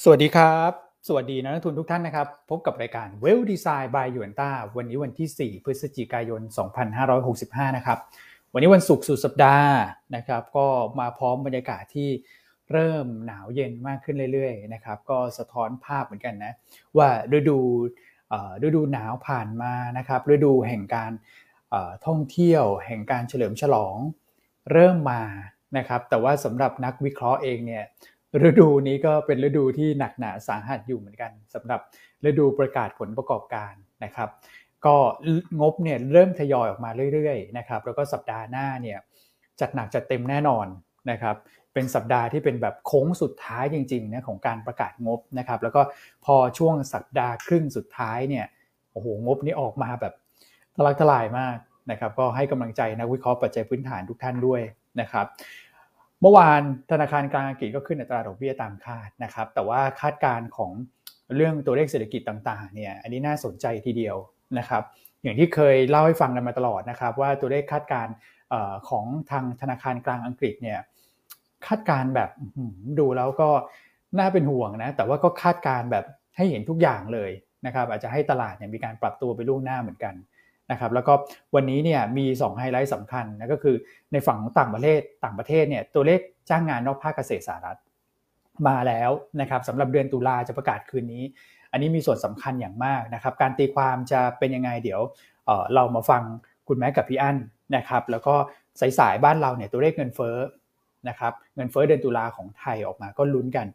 สวัสดีครับ สวัสดีนักลงทุนทุกท่านนะครับ พบกับรายการ Well Design by ยวนต้าวันนี้วันที่ 4 พฤศจิกายน 2565 นะครับ วันนี้วันศุกร์สุดสัปดาห์นะครับ ก็มาพร้อมบรรยากาศที่เริ่มหนาวเย็นมากขึ้นเรื่อยๆนะครับ ก็สะท้อนภาพเหมือนกันนะ ว่าฤดูฤดูหนาวผ่านมานะครับฤดูแห่งการท่องเที่ยวแห่งการเฉลิมฉลองเริ่มมานะครับ แต่ว่าสำหรับนักวิเคราะห์เองเนี่ย ฤดูนี้ก็เป็นฤดูที่หนักหนาสาหัสอยู่เหมือนกันสำหรับฤดูประกาศผลประกอบการนะครับ ก็งบเนี่ยเริ่มทยอยออกมาเรื่อยๆนะครับแล้วก็สัปดาห์หน้าเนี่ยจัดหนักจัดเต็มแน่นอนนะครับเป็นสัปดาห์ที่เป็นแบบโค้งสุดท้ายจริงๆนะของการประกาศงบนะครับ แล้วก็พอช่วงสัปดาห์ครึ่งสุดท้ายเนี่ยโอ้โหงบนี้ออกมาแบบทะลักทลายมากนะครับ ก็ให้กำลังใจนักวิเคราะห์ปัจจัยพื้นฐานทุกท่านด้วยนะครับ เมื่อวานธนาคารกลางอังกฤษก็ขึ้นอัตราดอกเบี้ยตามคาดนะครับ แต่ว่าคาดการณ์ของเรื่องตัวเลขเศรษฐกิจต่างๆเนี่ยอันนี้น่าสนใจทีเดียวนะครับ อย่างที่เคยเล่าให้ฟังกันมาตลอดนะครับ ว่าตัวเลขคาดการณ์ของทางธนาคารกลางอังกฤษเนี่ยคาดการแบบดูแล้วก็น่าเป็นห่วงนะแต่ว่าก็คาดการแบบให้เห็นทุกอย่างเลยนะครับ อาจจะให้ตลาดเนี่ยมีการปรับตัวไปล่วงหน้าเหมือนกัน นะครับแล้วก็วันนี้เนี่ยมี 2 ไฮไลท์สำคัญนะก็คือในฝั่งของต่างประเทศต่างประเทศเนี่ยตัวเลขจ้างงานนอกภาคเกษตรสหรัฐมาแล้วนะครับสำหรับเดือนตุลาจะประกาศคืนนี้ อันนี้มีส่วนสำคัญอย่างมากนะครับการตีความจะเป็นยังไงเดี๋ยวเเรามาฟังคุณแม่กับพี่อั้นนะครับแล้วก็สายๆบ้านเราเนี่ยตัวเลขเงินเฟ้อนะครับเงินเฟ้อเดือนตุลาของไทยออกมาก็ลุ้นกัน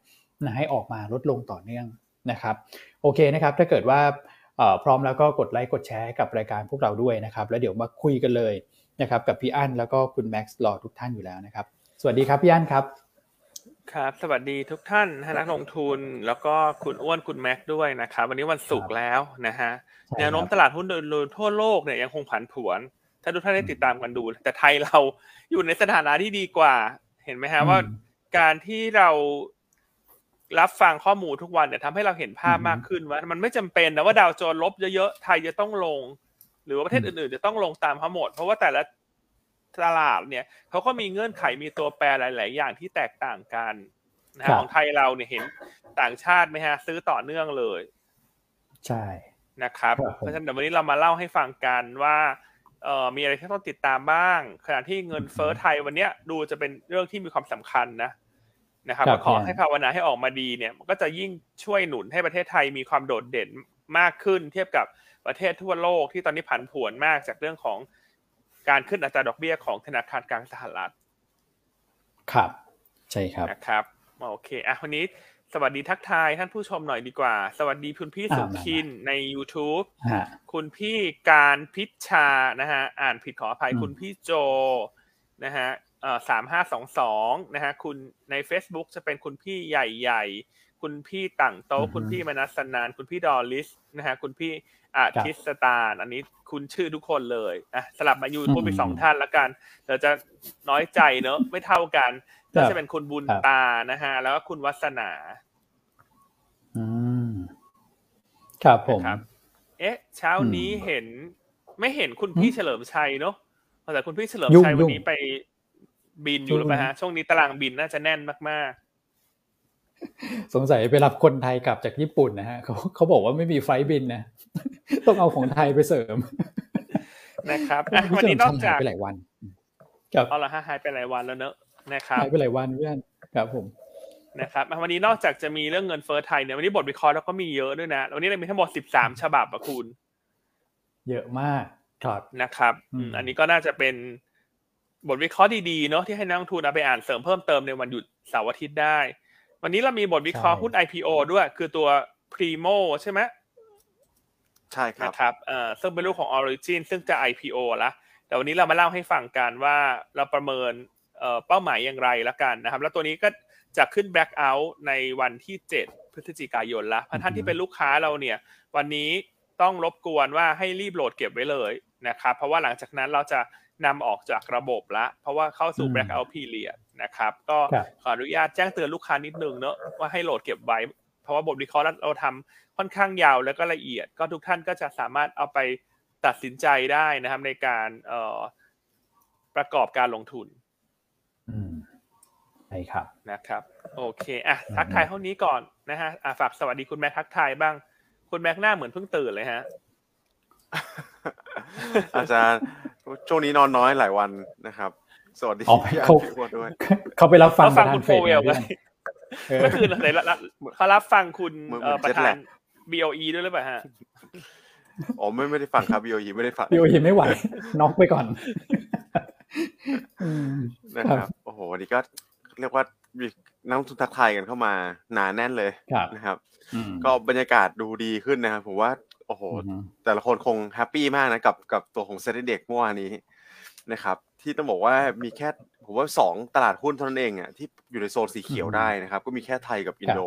นะให้ออกมาลดลงต่อเนื่องนะครับโอเคนะครับถ้าเกิดว่า พร้อมแล้วก็กดไลค์กดแชร์กับรายการพวกเราด้วยนะครับ แล้วเดี๋ยวมาคุยกันเลยนะครับกับพี่อั้นแล้วก็คุณแม็กซ์รอทุกท่านอยู่แล้วนะครับ สวัสดีครับพี่อั้นครับ ครับ สวัสดีทุกท่านนักลงทุนแล้วก็คุณอ้วนคุณแม็กซ์ด้วยนะครับ วันนี้วันศุกร์แล้วนะฮะแนวโน้มตลาดหุ้นโดยรวมทั่วโลกเนี่ยยังคงผันผวน ถ้าทุกท่านได้ติดตามกันดู แต่ไทยเราอยู่ในสถานะที่ดีกว่า เห็นไหมฮะว่าการที่เรา รับฟังข้อมูลทุกวันเนี่ยทำให้เราเห็นภาพมากขึ้นว่ามันไม่จำเป็นนะว่าดาวโจนลบเยอะๆไทยจะต้องลง หรือว่าประเทศอื่นๆ จะต้องลงตามเขาหมด เพราะว่าแต่ละตลาดเนี่ยเขาก็มีเงื่อนไขมีตัวแปรหลาย ๆ อย่างที่แตกต่างกันนะของไทยเราเนี่ยเห็นต่างชาติไหมฮะ ซื้อต่อเนื่องเลย ใช่นะครับ เพราะฉะนั้นเดี๋ยววันนี้เรามาเล่าให้ฟังกันว่าเอ่อมีอะไรที่ต้องติดตามบ้าง ขณะที่เงินเฟ้อไทยวันนี้ดูจะเป็นเรื่องที่มีความสำคัญนะ นะครับขอให้ภาวนาให้ออกมาดีเนี่ยมันก็จะยิ่งช่วยหนุนให้ประเทศไทยมีความโดดเด่นมากขึ้น เทียบกับประเทศทั่วโลกที่ตอนนี้ผันผวนมากจากเรื่องของการขึ้นอัตราดอกเบี้ยของธนาคารกลางสหรัฐ ครับ ใช่ครับนะครับโอเคอะวันนี้สวัสดีทักทายท่านผู้ชมหน่อยดีกว่า สวัสดีคุณพี่สุขินใน YouTube คุณพี่การพิชชานะฮะอ่านผิดขออภัยคุณพี่โจนะฮะ สามห้าสองสองนะฮะคุณใน Facebook จะเป็นคุณพี่ใหญ่ๆ คุณพี่ต่างโตคุณพี่มนัสนาน คุณพี่ดอลลิสนะฮะคุณพี่อาทิสตาลอันนี้คุณชื่อทุกคนเลยอะสลับมาอยู่พูดไปสองท่านละกันเดี๋ยวจะน้อยใจเนอะไม่เท่ากัน ก็จะเป็นคุณบุญตานะฮะแล้วก็คุณวัสนาอืมครับผมเอ๊ะ เช้านี้เห็นไม่เห็นคุณพี่เฉลิมชัยเนอะแต่คุณพี่เฉลิมชัยวันนี้ไป บินอยู่หรือเปล่าฮะช่วงนี้ตารางบินน่าจะแน่นมากๆ สงสัยไปรับคนไทยกลับจากญี่ปุ่นนะฮะเขาเขาบอกว่าไม่มีไฟบินนะต้องเอาของไทยไปเสริมนะครับวันนี้นอกจากไปหลายวันเอาละฮะหายไปหลายวันแล้วเนอะนะครับหายไปหลายวันเพื่อนครับผมนะครับวันนี้นอกจากจะมีเรื่องเงินเฟ้อไทยเนี่ยวันนี้บทวิเคราะห์แล้วก็มีเยอะด้วยนะวันนี้เรามีทั้งหมดสิบสามฉบับอะคุณ เยอะมากครับนะครับอันนี้ก็น่าจะเป็น บทวิเคราะห์ดีๆเนาะที่ให้นักลงทุนเอาไปอ่านเสริมเพิ่มเติมในวันหยุดเสาร์อาทิตย์ได้ วันนี้เรามีบทวิเคราะห์หุ้น IPO ด้วย คือตัว Primo ใช่ไหมใช่ครับนะครับเอ่อซึ่งเป็นลูกของ Origin ซึ่งจะ IPO ละแต่วันนี้เรามาเล่าให้ฟังกันว่าเราประเมินเอ่อเป้าหมายอย่างไรละกันนะครับ แล้วตัวนี้ก็จะขึ้น black out ในวันที่ 7 พฤศจิกายนละท่านที่เป็นลูกค้าเราเนี่ย วันนี้ต้องรบกวนว่าให้รีบโหลดเก็บไว้เลยนะครับ เพราะว่าหลังจากนั้นเราจะ นำออกจากระบบละ เพราะว่าเข้าสู่ blackout period นะครับ ก็ขออนุญาตแจ้งเตือนลูกค้านิดนึงเนอะว่าให้โหลดเก็บไว้ เพราะว่าบทวิเคราะห์เราทำค่อนข้างยาวแล้วก็ละเอียด ก็ทุกท่านก็จะสามารถเอาไปตัดสินใจได้นะครับ ในการประกอบการลงทุนใช่ครับนะครับ โอเคอะทักทายเท่านี้ก่อนนะฮะอะฝากสวัสดีคุณแม็กทักทายบ้าง คุณแม็กหน้าเหมือนเพิ่งตื่นเลยฮะอาจารย์ ช่วงนี้นอนน้อยหลายวันนะครับ สวัสดีอ๋อพี่อาเขาร์พี่อ้วนด้วย เขาไปรับฟังเขาฟังประธานคุณเฟโฟดเวลไงไงเออเมื่อคืนไหนละละเขารับฟังคุณเหมือนเอ่อเหมืปอนระธาน jet BOE ด้วยหรือเปล่าฮะอ๋อไม่ไม่ได้ฟังครับ BOE ไม่ได้ฟังพี่โอเห็นไม่ไหวน็อกไปก่อนอืมนะครับโอ้โหวันนี้ก็เรียกว่ามีนักลงทุนทักทายกันเข้ามาหนาแน่นเลยครับนะครับอืมก็บรรยากาศดูดีขึ้นนะครับผมว่า โอ้โหอืมแต่ละคนคง happy มากนะกับกับตัวของ SET Index เมื่อวานนี้นะครับ ที่ต้องบอกว่ามีแค่ผมว่าสองตลาดหุ้นเท่านั้นเองอะที่อยู่ในโซนสีเขียวได้นะครับ ก็มีแค่ไทยกับอินโด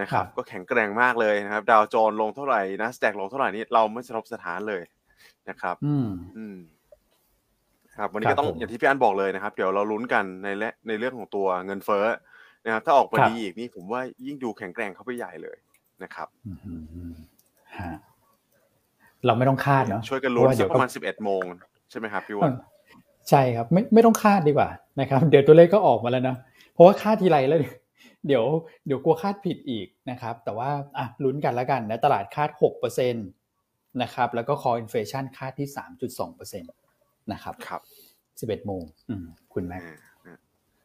นะครับ ก็แข็งแกร่งมากเลยนะครับ ดาวโจนส์ลงเท่าไหร่นะสแต็กลงเท่าไหร่นี่เราไม่สะทบสถานเลยนะครับ อืมอืมครับวันนี้ครัก็บต้องผมอย่างที่พี่อันบอกเลยนะครับ เดี๋ยวเราลุ้นกันในและในเรื่องของตัวเงินเฟ้อนะครับ ถ้าออกมาครับดีอีกนี่ผมว่ายิ่งดูแข็งแกร่งเข้าไปใหญ่เลยนะครับอืมอืมอืมฮะ เราไม่ต้องคาดเนาะช่วยกันลุ้นเพราะว่าเดี๋สัยกวประมาณสิบเอ็ดโมงใช่ไหมครับพี่อ้วันใช่ครับไม่ไม่ต้องคาดดีกว่านะครับ เดี๋ยวตัวเลขก็ออกมาแล้วนะเพราะว่าคาดทีไรแล้วเดี๋ยวเดี๋ยวกลัวคาดผิดอีกนะครับ แต่ว่าอะลุ้นกันแล้วกันนะตลาดคาดหกเปอร์เซ็นตนะครับ แล้วก็ core inflation คาดที่สามจุดสองเปอร์เซ็นตนะครับครับสิบเอ็ดโมงอืมคุณแม็ก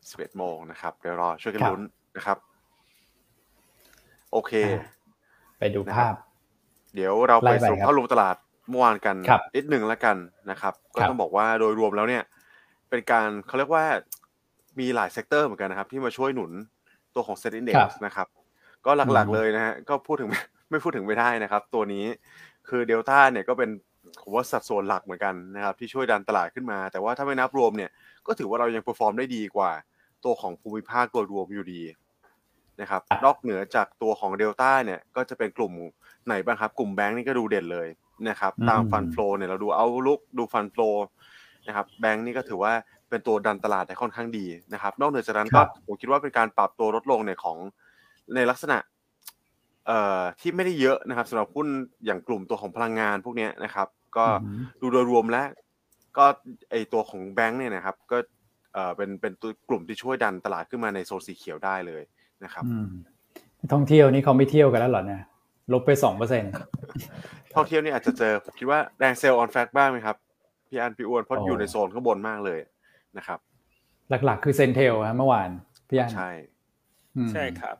สิบเอ็ดโมงนะครับ เดี๋ยวรอช่วยกันครับลุ้นนะครับ โอเคอ่าไปดูภาพ เดี๋ยวเราไปไล่ไปสรุปครับภาพรวมตลาดเมื่อวานกันครับนิดหนึ่งแล้วกันนะครับ ก็ครับต้องบอกว่าโดยรวมแล้วเนี่ย เป็นการเขาเรียกว่ามีหลาย sector เหมือนกันนะครับ ที่มาช่วยหนุนตัวของ SET Index นะครับ ก็หลักอืมๆเลยนะฮะก็พูดถึงไม่พูดถึงไม่ได้นะครับ ตัวนี้คือเดลต้าเนี่ยก็เป็นผมว่าสัดส่วนหลักเหมือนกันนะครับ ที่ช่วยดันตลาดขึ้นมา แต่ว่าถ้าไม่นับรวมเนี่ยก็ถือว่าเรายัง perform ได้ดีกว่า ตัวของภูมิภาคโดยรวมอยู่ดี นะครับอะนอกเหนือจากตัวของเดลต้าเนี่ยก็จะเป็นกลุ่มไหนบ้างครับ กลุ่มแบงก์นี่ก็ดูเด่นเลยนะครับตามฟันฟลอเนี่ยเราดูเอาลุกดูฟันฟลอนะครับแบงก์นี่ก็ถือว่าเป็นตัวดันตลาดได้ค่อนข้างดีนะครับ นอกเหนือจากนั้นคก็รับผมคิดว่าเป็นการปรับตัวลดลงเนี่ยของในลักษณะเอ่อที่ไม่ได้เยอะนะครับสำหรับหุ้นอย่างกลุ่มตัวของพลังงานพวกเนี้ยนะครับ ก็อืมดูโดยรวมแล้ว ก็ไอตัวของแบงก์เนี่ยนะครับ ก็เอ่อเป็นเป็นตัวกลุ่มที่ช่วยดันตลาดขึ้นมาในโซนสีเขียวได้เลย นะครับอืมท่องเที่ยวนี่เขาไม่เที่ยวกันแล้วเหรอเนี่ยลบไปสองเปอร์เซ็นต์ท่องเที่ยวนี่อาจจะเจอผมคิดว่าแรง sell on fact บ้างไหมครับพี่อันพี่อ้วนเพราะอ๋อออยู่ในโซนข้างบนมากเลยนะครับ หลักๆ คือ CENTEL ฮะเมื่อวานพี่อันใช่อืมใช่ครับ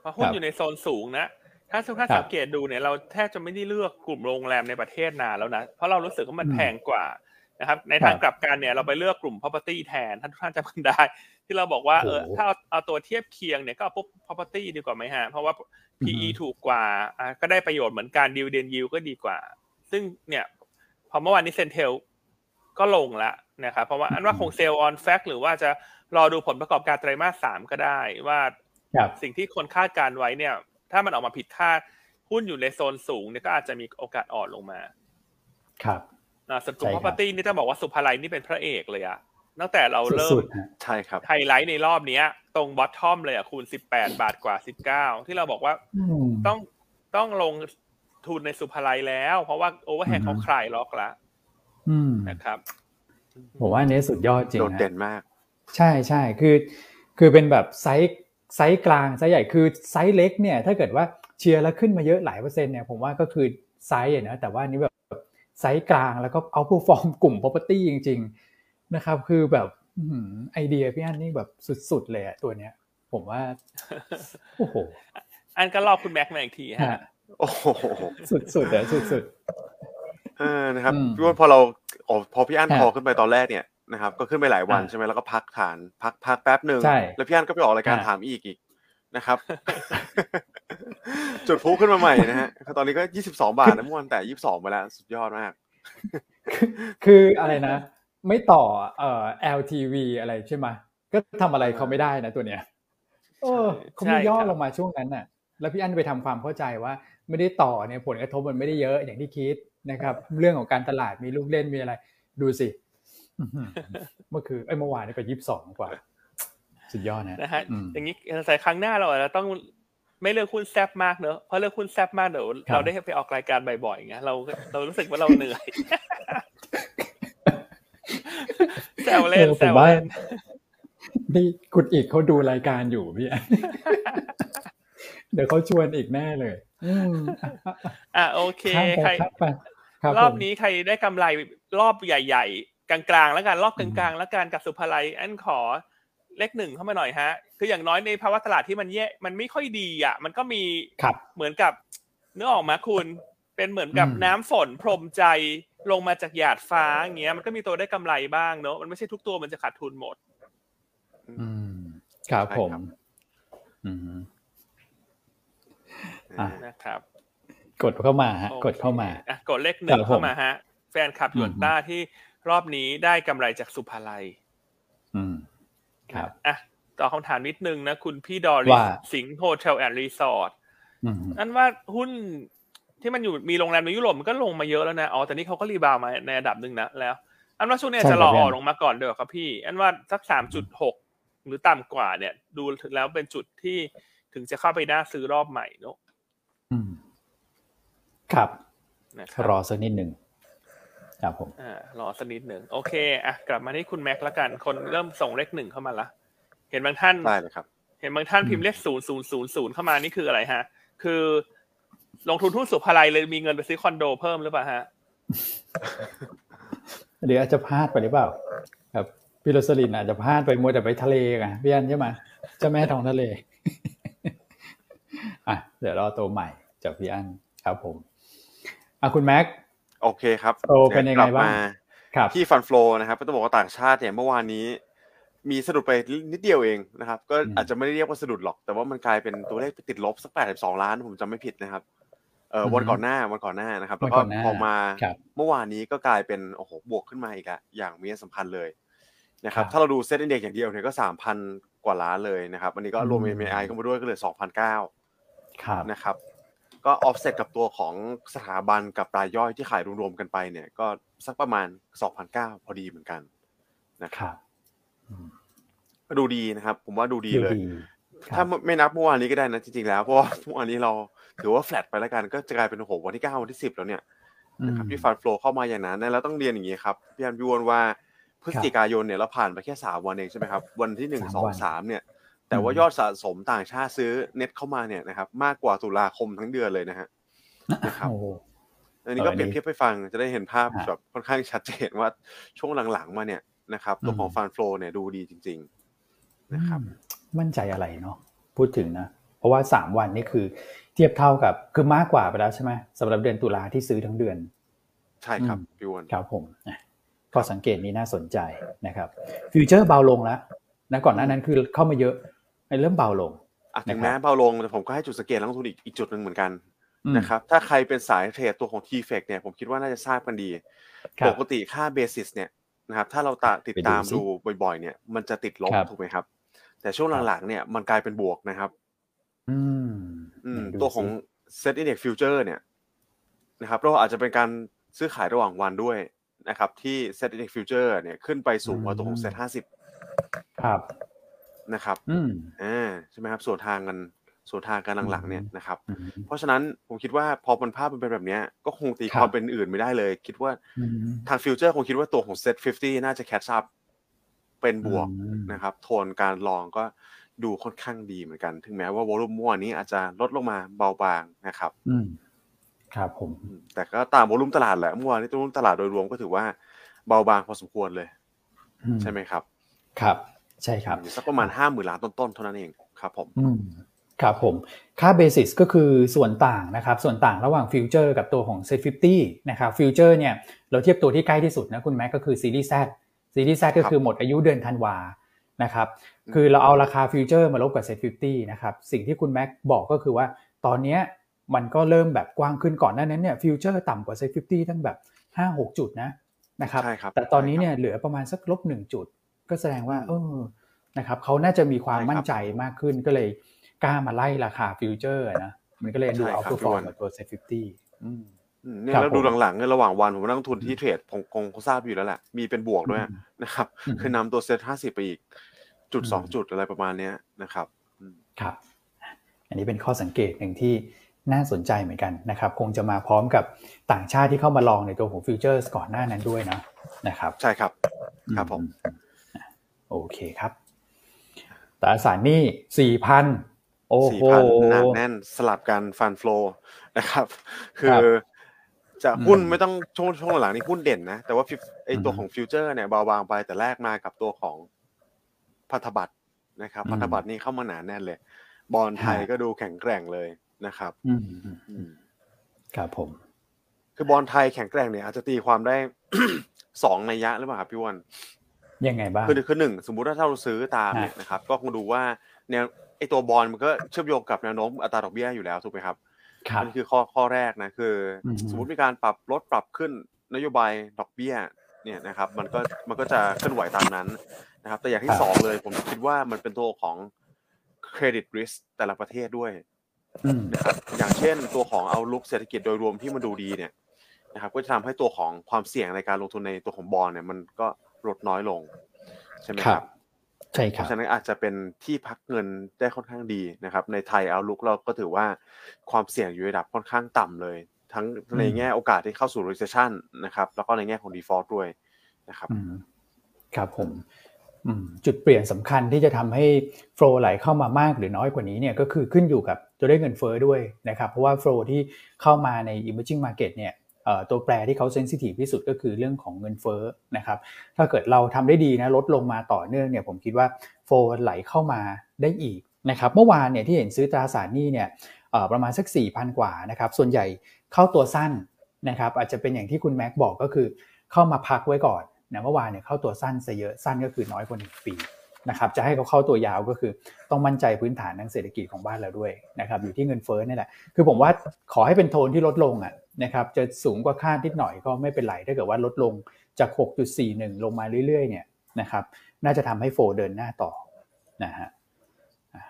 เพราะหุ้นครับอยู่ในโซนสูงนะถ้าทุกท่านครับสังเกตดูเนี่ยเราแทบจะไม่ได้เลือกกลุ่มโรงแรมในประเทศนานแล้วนะเพราะเรารู้สึกว่ามันอืมแพงกว่า นะครับในครับทางกลับกันเนี่ยเราไปเลือกกลุ่ม property แทนท่านทุกท่านจำกันได้ ที่เราบอกว่าเออโอ้โหถ้าเอาเอาตัวเทียบเคียงเนี่ยก็กลุ่ม property ดีกว่าไหมฮะเพราะว่า PE ถูกกว่าอะก็ได้ประโยชน์เหมือนกัน dividend yield ก็ดีกว่า ซึ่งเนี่ยพอเมื่อวานนี้ CENTEL ก็ลงแล้วนะครับเพราะว่าอันว่าคง sell on fact หรือว่าจะรอดูผลประกอบการไตรมาสสามก็ได้ว่าครับสิ่งที่คนคาดการณ์ไว้เนี่ย ถ้ามันออกมาผิดคาดหุ้นอยู่ในโซนสูงเนี่ยก็อาจจะมีโอกาสอ่อนลงมา ครับ นะส่วนกลุ่มใช่ครับ property นี่ต้องบอกว่าศุภาลัยนี่เป็นพระเอกเลยอะตั้งแต่เราเริ่มสุดๆฮะใช่ครับไฮไลท์ในรอบเนี้ย ตรง bottom เลยอะคูณ18บาทกว่า19ที่เราบอกว่าอืมต้องต้องลงทุนในศุภาลัยแล้ว เพราะว่า overhang อืมเขาคลายล็อกแล้วอืมนะครับผมว่าอันนี้สุดยอดจริงโดดฮะเด่นมาก ใช่ใช่คือ คือเป็นแบบไซส์ไซส์กลางไซส์ใหญ่คือไซส์เล็กเนี่ย ถ้าเกิดว่าเชียร์แล้วขึ้นมาเยอะหลายเปอร์เซ็นต์เนี่ยผมว่าก็คือไซส์อะนะแต่ว่าอันนี้แบบ ไซส์กลางแล้วก็ outperform กลุ่ม property จริง ๆ นะครับ คือแบบอื้อหือไอเดียพี่อันนี่แบบสุดๆเลยอะตัวเนี้ย ผมว่าโอ้โหอันก็รอบคุณแม็กมาอีกทีฮะฮะโอ้โหสุดๆเลยสุดเออนะครับอืมพี่อ้วนพอเราอ๋อพอพี่อันฮะพอขึ้นไปตอนแรกเนี่ยนะครับก็ขึ้นไปหลายวันอ่าใช่ไหมแล้วก็พักฐานพักพักแป๊บหนึ่งใช่แล้วพี่อันก็ไปออกรายการอ่าถามอีกอีก นะครับ จุดพลุขึ้นมาใหม่นะฮะตอนนี้ก็ยี่สิบสองบาทนะเมื่อวันแต่ยี่สิบสองไปแล้วสุดยอดมาก คือคืออะไรนะ ไม่ต่อเอ่อ LTV อะไรใช่ไหมก็ทำอะไรเขาไม่ได้นะตัวเนี้ยเออเขาไม่ย่อใช่ครับลงมาช่วงนั้นน่ะ แล้วพี่อั้นไปทำความเข้าใจว่า ไม่ได้ต่อเนี่ยผลกระทบมันไม่ได้เยอะอย่างที่คิดนะครับ เรื่องของการตลาดมีลูกเล่นมีอะไร ดูสิอื้อหือเมื่อคือไอ้ยเมื่อวานนี่ไปยี่สิบสองกว่า สุดยอดนะนะฮะอืมอย่างนี้ใส่ครั้งหน้าเราอาจจะต้องไม่เลือกหุ้นแซบมากเนอะเพราะเลือกหุ้นแซบมากเดี๋ยวครับเราได้ไปออกรายการบ่อยๆไงเราเรารู้สึกว่าเราเหนื่อยแซวเล่นออแซผมวว่าเล่นนี่คุณอีกเขาดูรายการอยู่พี่เดี๋ยวเขาชวนอีกแน่เลยอืมอะโอเคข้ามไปใครข้ามไปครับรอบผมนี้ใครได้กำไรรอบใหญ่ ๆ กลางๆ แล้วกันรอบกลางๆ แล้วกันกับสุภาลัยอันขอ เลขหนึ่งเข้ามาหน่อยฮะ คืออย่างน้อยในภาวะตลาดที่มันแย่ มันไม่ค่อยดีอะ มันก็มีครับเหมือนกับเนื้อออกมาคุณ เป็นเหมือนกับอืมน้ำฝนพรมใจลงมาจากหยาดฟ้าอย่างเงี้ย มันก็มีตัวได้กำไรบ้างเนอะมันไม่ใช่ทุกตัวมันจะขาดทุนหมด อืมครับใช่ผมครับอืมอะนะครับ กดเข้ามาฮะโอเคกดเข้ามาอะกดเลขหนึ่งครับผมเข้ามาฮะ แฟนคลับอืม Yuanta ที่รอบนี้ได้กำไรจากศุภาลัย อืม ครับอะตอบคำถามนิดนึงนะ คุณพี่ดอริว่าสิงห์ Hotel and Resort อืมนั่นว่าหุ้นที่มันอยู่มีโรงแรมในยุโรปมันก็ลงมาเยอะแล้วนะ อ๋อ แต่นี่เขาก็ rebound มาในระดับหนึ่งนะแล้ว อันว่าช่วงนี้อาจจะรอออกลงมาก่อนเดี๋ยวครับพี่ อันว่าสักสามจุดหกหรือต่ำกว่าเนี่ย ดูแล้วเป็นจุดที่ถึงจะเข้าไปน่าซื้อรอบใหม่เนอะอืมครับนะครับรอสักนิดหนึ่ง ครับผมอ่ารอสักนิดหนึ่งโอเคอะกลับมาที่คุณแม็กซ์ละกัน คนเริ่มส่งเลขหนึ่งเข้ามาละเห็นบางท่านได้เลยครับ เห็นบางท่านพิมพ์เลขศูนย์ศูนย์ศูนย์ศูนย์เข้ามานี่คืออะไรฮะ คือ ลงทุนหุ้นสุภาลัยเลยมีเงินไปซื้อคอนโดเพิ่มหรือเปล่าฮะเดี๋ยวอาจจะพลาดไปหรือเปล่า ครับพี่โรสลินอาจจะพลาดไปมัวแต่ไปทะเลกันพี่อันใช่ไหมเจ้าแม่ท้องทะเลอะเดี๋ยวรอตัวใหม่จากพี่อันครับผมอะคุณแม็ก โอเคครับโอ้เป็นยังไงกลับ้างมาครับที่ฟันฟลอนะครับก็ต้องบอกว่าต่างชาติเนี่ยเมื่อวานนี้มีสะดุดไปนิดเดียวเองนะครับ ก็อืมอาจจะไม่ได้เรียกว่าสะดุดหรอก แต่ว่ามันกลายเป็นตัวเลขไปติดลบสักแปดสิบสองล้านผมจำไม่ผิดนะครับเอออือฮึวันก่อนหน้าวันก่อนหน้านะครับวันก่อนหน้าแล้วก็พอมาครับเมื่อวานนี้ก็กลายเป็นโอ้โหบวกขึ้นมาอีกอะอย่างมีนัยสำคัญเลยนะครับครับถ้าเราดู SET Index อย่างเดียวเนี่ยก็สามพันกว่าล้านเลยนะครับ อันนี้ก็รวมอืม MAI เข้ามาด้วยก็เหลือสองพันเก้าครับนะครับ ก็ออฟเซตกับตัวของสถาบันกับรายย่อยที่ขายรวมๆกันไปเนี่ย ก็สักประมาณ2,009พอดีเหมือนกันนะครับรับอืมก็ดูดีนะครับ ผมว่าดูดีดูเลยดีคถ้ารับไม่นับเมื่อวานนี้ก็ได้นะจริงๆแล้วเพราะว่าเมื่อวานนี้เราถือว่าแฟลตไปแล้วกันก็จะกลายเป็นโอ้โหวันที่9วันที่10แล้วเนี่ยนะครับที่ฟันโฟลเข้ามาอย่างนั้นแล้วต้องเรียนอย่างนี้ครับพี่อันพี่วอนว่าพฤศจิกายนเนี่ยเราผ่านไปแค่3วันเองใช่ไหมครับ วันที่1สามวัน2 3เนี่ย แต่ว่ายอดสะสมต่างชาติซื้อเน็ตเข้ามาเนี่ยนะครับ มากกว่าตุลาคมทั้งเดือนเลยนะฮะนะครับโอ้โหอันนี้ก็เออเปรียบเทียบให้ฟังจะได้เห็นภาพฮะแบบค่อนข้างชัดเจนว่าช่วงหลังๆมาเนี่ยนะครับตัวของอืม fund flow เนี่ยดูดีจริง ๆนะครับอืมมั่นใจอะไรเนาะพูดถึงนะ เพราะว่าสามวันนี่คือเทียบเท่ากับคือมากกว่าไปแล้วใช่ไหมสำหรับเดือนตุลาที่ซื้อทั้งเดือน ใช่ครับอืมพี่อ้วนครับผมนะข้อสังเกตนี้น่าสนใจนะครับฟิวเจอร์เบาลงแล้วนะก่อนหน้านั้นคือเข้ามาเยอะ เริ่มเบาลงอะถึงนะครับแม้เบาลงแต่ผมก็ให้จุดสังเกตนักลงทุนอีกอีกจุดหนึ่งเหมือนกันอืมนะครับถ้าใครเป็นสาย trade ตัวของ t f e c เนี่ยผมคิดว่าน่าจะทราบกันดีครับปกติค่าเบสิสเนี่ยนะครับถ้าเราตาติดตามไปดูดูสิบ่อยๆ เนี่ยมันจะติดลบครับถูกไหมครับ แต่ช่วงครับหลังๆเนี่ยมันกลายเป็นบวกนะครับอืมอืมไหนดูตัวของสิ Set Index Future เนี่ยนะครับเราอาจจะเป็นการซื้อขายระหว่างวันด้วยนะครับ ที่ Set Index Future เนี่ยขึ้นไปสูงกว่าตัวของ Set 50 ครับ นะครับอืมอ่าใช่ไหมครับส่วนทางกันส่วนทางกันหลังๆเนี่ยอืมนะครับอืมเพราะฉะนั้นผมคิดว่าพอมันภาพมันเป็นแบบเนี้ยก็คงตีครับความเป็นอื่นไม่ได้เลย คิดว่าอืมทางฟิวเจอร์คงคิดว่าตัวของ SET 50 น่าจะ catch up เป็นบวกอืมนะครับ โทนการ long ก็ดูค่อนข้างดีเหมือนกัน ถึงแม้ว่า volume เมื่อวานนี้อาจจะลดลงมาเบาบางนะครับอืมครับผมอืมแต่ก็ตาม volume ตลาดแหละเมื่อวานนี้ตัว volume ตลาดโดยรวมก็ถือว่าเบาบางพอสมควรเลยอืใช่ไหมครับ ครับ ใช่ครับอยู่สักประมาณห้าหมื่นล้านต้นๆเท่านั้นเองครับผมอืมครับผมค่า basis ก็คือส่วนต่างนะครับส่วนต่างระหว่างฟิวเจอร์กับตัวของ Set 50นะครับฟิวเจอร์เนี่ยเราเทียบตัวที่ใกล้ที่สุดนะคุณแม็กก็คือซีรีส์ Z ซีรีส์ Z ก็คือหมดอายุเดือนธันวานะครับอืมคือเราเอาราคาฟิวเจอร์มาลบกับ Set 50นะครับสิ่งที่คุณแม็กบอกก็คือว่าตอนเนี้ยมันก็เริ่มแบบกว้างขึ้นก่อนหน้านั้นเนี่ยฟิวเจอร์ต่ำกว่า Set 50ตั้งแบบ 5-6 จุดนะนะครับใช่ครับแต่ตอนนี้เนี่ยเหลือประมาณสักลบหนึ่งจุด ก็แสดงว่าเออนะครับเขาน่าจะมีความใช่ครับมั่นใจมากขึ้นก็เลยกล้ามาไล่ราคาฟิวเจอร์นะมันก็เลยดูใช่ครับตัวฟพี่อ้วนกับตัว SET fifty อืมเนี่ยครับแล้วดูผมหลังๆเนี่ยระหว่างวันผมว่านักลงทุนที่ trade คงคงคงทราบอยู่แล้วแหละ มีเป็นบวกด้วยนะครับอืมคือนำตัวเซ็ตห้าสิบไปอีกจุดอืมสองจุดอะไรประมาณเนี้ยนะครับอืมครับ อันนี้เป็นข้อสังเกตหนึ่งที่น่าสนใจเหมือนกันนะครับ คงจะมาพร้อมกับต่างชาติที่เข้ามา long ในตัวของฟิวเจอร์ก่อนหน้านั้นด้วยนะนะครับ ใช่ครับ ครับผมอื โอเคครับตราสารหนี้สี่พันโอ้โหสี่พันหนาแน่นสลับกัน fund flow นะครับ คือครับจะหุ้นอืมไม่ต้องช่วงช่วงหลังนี้หุ้นเด่นนะ แต่ว่าฟิไอตัวอืมของฟิวเจอร์เนี่ยเบาบางไปแต่แรกมากับตัวของพันธบัตรนะครับอืมพันธบัตรนี่เข้ามาหนาแน่นเลย บอลไทยฮะก็ดูแข็งแกร่งเลยนะครับอืมอืมอืมครับผม คือบอลไทยแข็งแกร่งเนี่ยอาจจะตีความได้สองนัยยะหรือเปล่าครับพี่วัน ยังไงบ้างคือคือหนึ่งสมมุติว่าถ้าเราซื้อตามเนี่ยฮะนะครับ ก็คงดูว่าแนวไอตัวบอลมันก็เชื่อมโยงกับแนวโน้มอัตราดอกเบี้ยอยู่แล้วถูกไหมครับครับนั่นคือข้อข้อแรกนะคืออมสมมติมีการปรับลดปรับขึ้นนโยบายดอกเบี้ยเนี่ยนะครับมันก็มันก็จะเคลื่อนไหวตามนั้นนะครับ แต่อย่างที่สองเลยผมคิดว่ามันเป็นตัวของเครดิตริสแต่ละประเทศด้วยอืมนะครับอย่างเช่นตัวของเอาลุกเศรษฐกิจโดยรวมที่มันดูดีเนี่ยนะครับ ก็จะทำให้ตัวของความเสี่ยงในการลงทุนในตัวของบอลเนี่ยมันก็ ลดน้อยลง ใช่ไหมคครัรับบใช่เพครับราะฉะนั้นอาจจะเป็นที่พักเงินได้ค่อนข้างดีนะครับ ในไทยเอาลุกเราก็ถือว่าความเสี่ยงอยู่ระดับค่อนข้างต่ำเลย ทั้งในแง่โอกาสที่เข้าสู่ recession นะครับ แล้วก็ในแง่ของ default ด้วยนะครับอืมครับผมอืมจุดเปลี่ยนสำคัญที่จะทำให้โฟลไหลเข้ามามากหรือน้อยกว่านี้เนี่ยก็คือขึ้นอยู่กับตัวเลขเงินเฟ้อด้วยนะครับ เพราะว่าโฟลที่เข้ามาใน emerging market เนี่ยเอ่อ ตัวแปรที่เขาเซนซิทีฟที่สุดก็คือเรื่องของเงินเฟ้อนะครับถ้าเกิดเราทำได้ดีนะลดลงมาต่อเนื่องเนี่ยผมคิดว่าโฟลไหลเข้ามาได้อีกนะครับเมื่อวานเนี่ยที่เห็นซื้อตราสารหนี้เนี่ยประมาณสัก 4,000 กว่านะครับส่วนใหญ่เข้าตัวสั้นนะครับอาจจะเป็นอย่างที่คุณแม็กบอกก็คือเข้ามาพักไว้ก่อนนะเมื่อวานเนี่ยเข้าตัวสั้นซะเยอะสั้นก็คือน้อยกว่า1ปี นะครับจะให้เขาเข้าตัวยาวก็คือต้องมั่นใจพื้นฐานทางเศรษฐกิจของบ้านเราด้วยนะครับอยู่ที่เงินเฟ้อนี่แหละคือผมว่าขอให้เป็นโทนที่ลดลงอะนะครับจะสูงกว่าคาดนิดหน่อยก็ไม่เป็นไรถ้าเกิดว่าลดลงจาก 6.41 ลงมาเรื่อยๆเนี่ยนะครับน่าจะทำให้โฟเดินหน้าต่อนะฮะอะ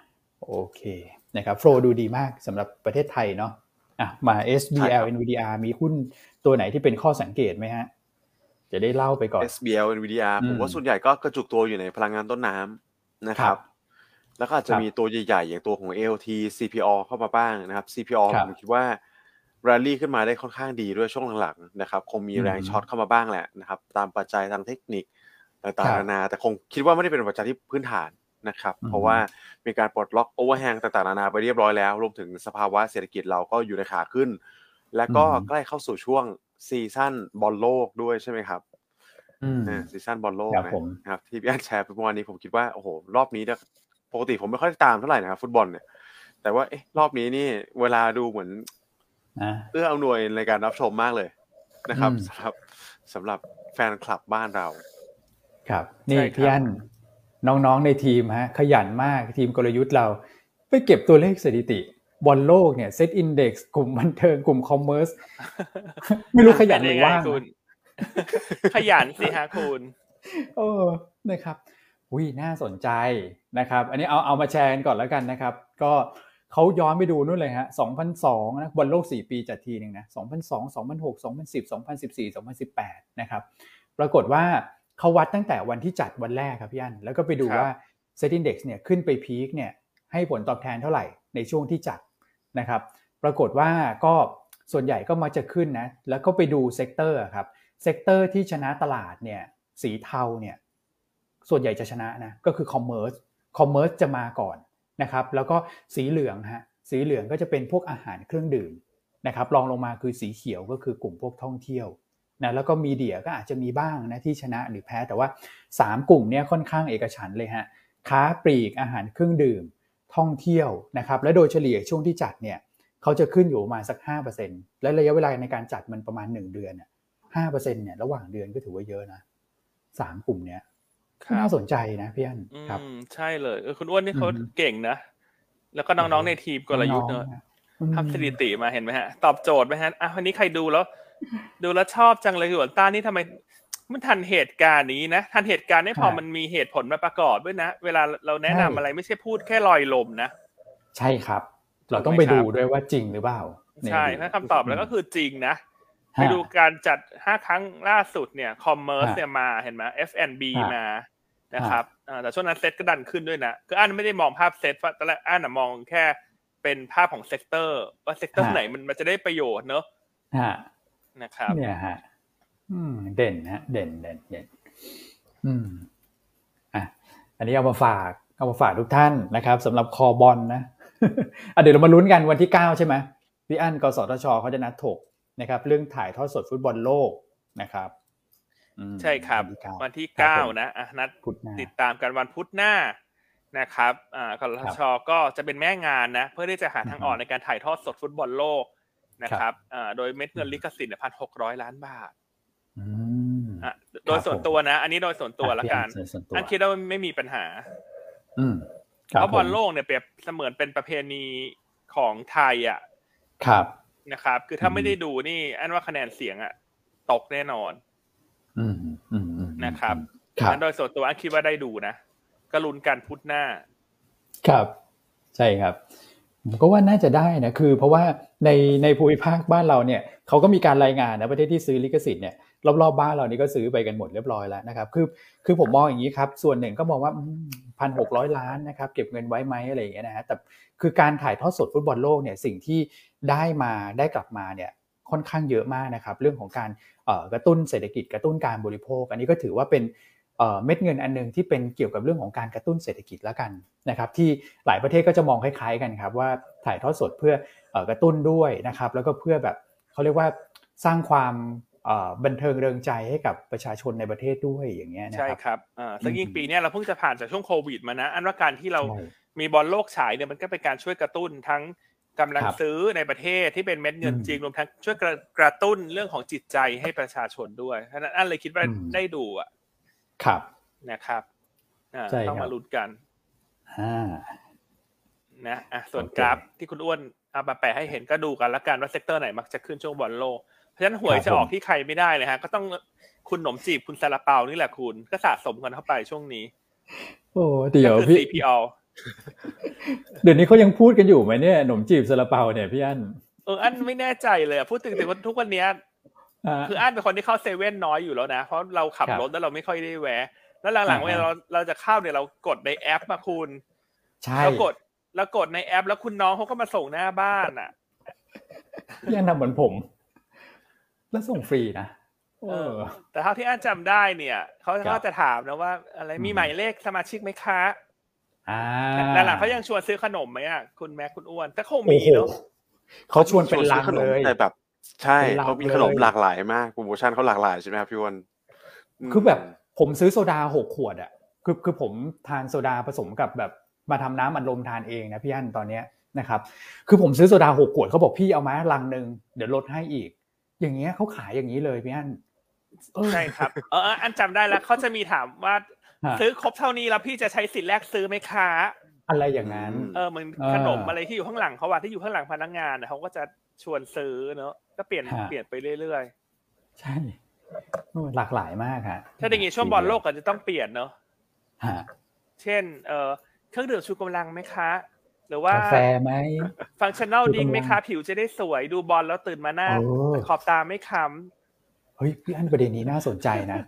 โอเคนะครับโฟดูดีมากสำหรับประเทศไทยเนาะอะมาใช่ค SBL รับ NVDR มีหุ้นตัวไหนที่เป็นข้อสังเกตไหมฮะ จะได้เล่าไปก่อน SBL NVDR อืมผมว่าส่วนใหญ่ก็กระจุกตัวอยู่ในพลังงานต้นน้ำนะคครัรับบแล้วก็อาจจะครับมีตัวใหญ่ๆ อย่างตัวของ ALT CPO เข้ามาบ้างนะครับ CPO ครับผมคิดว่า r รลลี่ขึ้นมาได้ค่อนข้างดีด้วยช่วงหลังๆนะครับ คงมีแรงอืมช็อตเข้ามาบ้างแหละนะครับ ตามปัจจัยทางเทคนิคต่างครัๆบนานาแต่คงคิดว่าไม่ได้เป็นปัจจัยที่พื้นฐานนะครับอืมเพราะว่ามีการปลดล็อก overhang ต่างๆนานาไปเรียบร้อยแล้ว รวมถึงสภาวะเศรษฐกิจเราก็อยู่ในขาขึ้น และก็ใกล้เข้าสู่ช่วง season บอลโลกด้วยใช่ไหมครับอืมอ่า season บอลโลกครับนะผมนะครับที่พี่อันแชร์ไปเมื่อวานนี้ผมคิดว่าโอ้โหรอบนี้เนี่ยปกติผมไม่ค่อยตามเท่าไหร่นะครับฟุตบอลเนี่ยแต่ว่าเอ๊ะรอบนี้นี่เวลาดูเหมือนนะเอื้ออำนวยในการรับชมมากเลยนะครับอืมสำหรับสำหรับแฟนคลับบ้านเรา ครับ นี่ใช่ครับพี่อันน้องๆในทีมฮะขยันมากทีมกลยุทธ์เรา ไปเก็บตัวเลขสถิติ บอลโลกเนี่ยเซตอินดี x กลุ่มบันเทิงกลุ่ม commerce ไม่รู้ขยันหรือว่างเป็นยังไงคุณนะขยันสิฮะคุณเออนะครับอุ้ยน่าสนใจนะครับ อันนี้เอาเอามาแชร์กันก่อนแล้วกันนะครับ ก็เขาย้อนไปดูนู่นเลยฮะ2002นะบอลโลก 4 ปีจัดทีหนึ่งนะ2002 2006 2010 2014 2018 นะครับ ปรากฏว่าเขาวัดตั้งแต่วันที่จัดวันแรกครับพี่อันแล้วก็ไปดูครับว่า SET Index เนี่ยขึ้นไป peak เนี่ย ให้ผลตอบแทนเท่าไหร่ในช่วงที่จัดนะครับ ปรากฏว่าก็ส่วนใหญ่ก็มักจะขึ้นนะแล้วก็ไปดู sector ครับ sector ที่ชนะตลาดเนี่ยสีเทาเนี่ยส่วนใหญ่จะชนะนะก็คือ commerce commerce จะมาก่อนนะครับแล้วก็สีเหลืองฮะสีเหลืองก็จะเป็นพวกอาหารเครื่องดื่มนะครับรองลงมาคือสีเขียวก็คือกลุ่มพวกท่องเที่ยวนะแล้วก็มีเดียก็อาจจะมีบ้างนะที่ชนะหรือแพ้แต่ว่า 3 กลุ่มเนี้ยค่อนข้างเอกฉันเลยฮะค้าปลีกอาหารเครื่องดื่ม ท่องเที่ยวนะครับและโดยเฉลี่ยช่วงที่จัดเนี่ยเขาจะขึ้นอยู่ประมาณสัก 5%และระยะเวลาในการจัดมันประมาณ 1 เดือนน่ะ5%เนี่ยระหว่างเดือนก็ถือว่าเยอะนะสามกลุ่มเนี้ยครับน่าสนใจนะพี่อันอืครับมใช่เลยเออคุณอ้วนนี่เขาอืมเก่งนะ แล้วก็น้องๆในทีมกลยุทธ์น้เนองอะๆนะอืมทำสถิติมาเห็นไหมฮะ ตอบโจทย์ไหมฮะอะวันนี้ใครดูแล้ว ดูแล้วชอบจังเลยหยวนต้านี่ทำไม มันทันเหตุการณ์นี้นะ ทันเหตุการณ์ไม่พอมันมีเหตุผลมาประกอบด้วยนะ เวลาเราแนะนำอะไรไม่ใช่พูดแค่ลอยลมนะ ใช่ครับ เราถูกไหมต้องไปครับดูด้วยว่าจริงหรือเปล่า ใช่นถ้าคำตอบแล้วก็คือจริงนะฮะไปดูการจัดห้าครั้งล่าสุดเนี่ย commerce ฮะเนี่ยมาเห็นไหม F&B ฮะมานะครับอ่าแต่ช่วงนั้นเซ็ตก็ดันขึ้นด้วยนะ คืออันไม่ได้มองภาพเซ็ตว่าตอนแรกอันน่ะมองแค่เป็นภาพของ sector ว่า sector ไหนมันมันจะได้ประโยชน์เนอะฮะนะครับเนี่ยฮะอืม เด่นฮะเด่นเด่นเด่นอืมอะอันนี้เอามาฝากเอามาฝากทุกท่านนะครับสำหรับคอบอลนะอะเดี๋ยวเรามาลุ้นกันวันที่9ใช่ไหมพี่อั้นกสทชเขาจะนัดถกนะครับ เรื่องถ่ายทอดสดฟุตบอลโลกนะครับอืมใช่ครับ วันที่เก้าวันที่ครับเก้าผมนะอะนัดพุธหน้าติดตามกันวันพุธหน้านะครับอ่ากสทชก็จะเป็นแม่งานนะ เพื่อที่จะหาทางออกอือฮึในการถ่ายทอดสดฟุตบอลโลกนะครับอ่าโดยเม็ดเงินลิขสิทธิ์พันหกร้อยล้านบาทอืมอะ โดยส่วนตัวนะ อันนี้โดยส่วนตัวละกันอะพี่อั้ส่วนตัวอันคิดว่าไม่มีปัญหา อืมเพราะบอลโลกเนี่ยเปรียบเสมือนเป็นประเพณีของไทยอะ ครับนะครับ คือถ้าอืมไม่ได้ดูนี่ อันว่าคะแนนเสียงอะ ตกแน่นอน อืมอืมอืมนะครับครับอันโดยส่วนตัวอันคิดว่าได้ดูนะก็ลุ้นกันพุธหน้า ครับ ใช่ครับผมก็ว่าน่าจะได้นะคือ เพราะว่าในในภูมิภาคบ้านเราเนี่ยเขาก็มีการรายงานนะประเทศที่ซื้อลิขสิทธิ์เนี่ย รอบๆบ้านเรานี่ก็ซื้อไปกันหมดเรียบร้อยแล้วนะครับ คือคือผมมองอย่างนี้ครับ ส่วนหนึ่งก็มองว่าพันหกร้อยล้านนะครับ เก็บเงินไว้ไหมอะไรอย่างเงี้ยนะฮะแต่คือการถ่ายทอดสดฟุตบอลโลกเนี่ยสิ่งที่ได้มาได้กลับมาเนี่ยค่อนข้างเยอะมากนะครับ เรื่องของการกระตุ้นเศรษฐกิจกระตุ้นการบริโภค อันนี้ก็ถือว่าเป็นเม็ดเงินอันหนึงที่เป็นเกี่ยวกับเรื่องของการกระตุ้นเศรษฐกิจแล้วกันนะครับ ที่หลายประเทศก็จะมองคล้ายๆกันครับ ว่าถ่ายทอดสดเพื่ออกระตุ้นด้วยนะครับ แล้วก็เพื่อแบบเขาเรียกว่าสร้างความ บันเทิงเริงใจให้กับประชาชนในประเทศด้วยอย่างเงี้ยนะใช่ครับครับอ่าซึ่งยิ่งอืมปีเนี้ยเราเพิ่งจะผ่านจากช่วงโควิดมานะ อันว่าการที่เราใช่มีบอลโลกฉายเนี่ยมันก็เป็นการช่วยกระตุ้นทั้งกำลังครับซื้อในประเทศที่เป็นเม็ดเงินอืมจริงรวมทั้งช่วยกระกระตุ้นเรื่องของจิตใจให้ประชาชนด้วยเพราะฉะนั้นอันเลยคิดว่าอืมได้ดูอะครับนะครับอ่าใช่ต้องครัมาบลุ้นกันอ่านะอะส่วนโอเคกราฟที่คุณอ้วนเอามาแปะให้เห็นก็ดูกันละกันว่า sector ไหนมักจะขึ้นช่วงบอลโลก เพราะฉะนั้นหวยครับจะออกผมที่ใครไม่ได้เลยฮะ ก็ต้องคุณหนมจีบคุณซาลาเปานี่แหละคุณ ก็สะสมกันเข้าไปช่วงนี้ โอ้เดี๋ยวก็คือพี่ CPALL เดี๋ยวนี้เขายังพูดกันอยู่ไหมเนี่ยหนมจีบซาลาเปาเนี่ยพี่อันเอออันไม่แน่ใจเลยอะพูดถึงแต่ว่าทุกวันเนี้ยอ่าคืออันเป็นคนที่เข้าเซเว่นน้อยอยู่แล้วนะ เพราะเราขับครับรถแล้วเราไม่ค่อยได้แวะ แล้วหลังๆอ่าฮะเวลาเราเราจะเข้าเนี่ยเรากดในแอปมาคุณใช่เรากดเรากดในแอป แล้วคุณน้องเขาก็มาส่งหน้าบ้านอะพี่อั้นทำเหมือนผม แล้วส่งฟรีนะเออแต่เท่าที่อันจำได้เนี่ยเขาครัก็บจะถามนะว่า อะไรมีอืมหมายเลขสมาชิกไหมคะอ่าแต่หลังๆเขายังชวนซื้อขนมไหมอะคุณแม่คุณอ้วนแต่คงโอ้มีโหเนาะเขาชวนเป็นลังขนเลมยแต่แบบ ใช่เป็นลังเขามีขนมเลยหลากหลายมากโปรโมชั่นเขาหลากหลายใช่ไหมครับพี่อ้วันมคือแบบผมซื้อโซดาหกขวดอะคือคือผมทานโซดาผสมกับแบบมาทำน้ำอัดลมทานเองนะพี่อันตอนเนี้ยนะครับ คือผมซื้อโซดาหกขวดเขาบอกพี่เอามาลังหนึ่งเดี๋ยวลดให้อีก อย่างเงี้ยเขาขายอย่างนี้เลยพี่อันเออใช่ครับเออเอออันจำได้แล้วเขาจะมีถามว่าฮะซื้อครบเท่านี้แล้วพี่จะใช้สิทธิ์แรกซื้อไหมคะอะไรอย่างนั้น เออเหมือนเออขนมอะไรที่อยู่ข้างหลังเขาว่าที่อยู่ข้างหลังพนักงานน่ะเขาก็จะชวนซื้อเนอะก็เปลี่ยนฮะเปลี่ยนไปเรื่อยใช่โอ้หลากหลายมากฮะๆถ้าอย่างงี้ช่วงบอลโลกก็จะต้องเปลี่ยนเนอะฮะเช่น เอ่อเครื่องดื่มชูกำลังไหมคะ หรือว่ากาแฟไหมฟังชั่นแนลชูกำลังดิ้งไหมคะผิวจะได้สวยดูบอลแล้วตื่นมาหน้าโอ้ขอบตาไม่ค้เฮ้ยพี่อันประเด็นนี้น่าสนใจนะ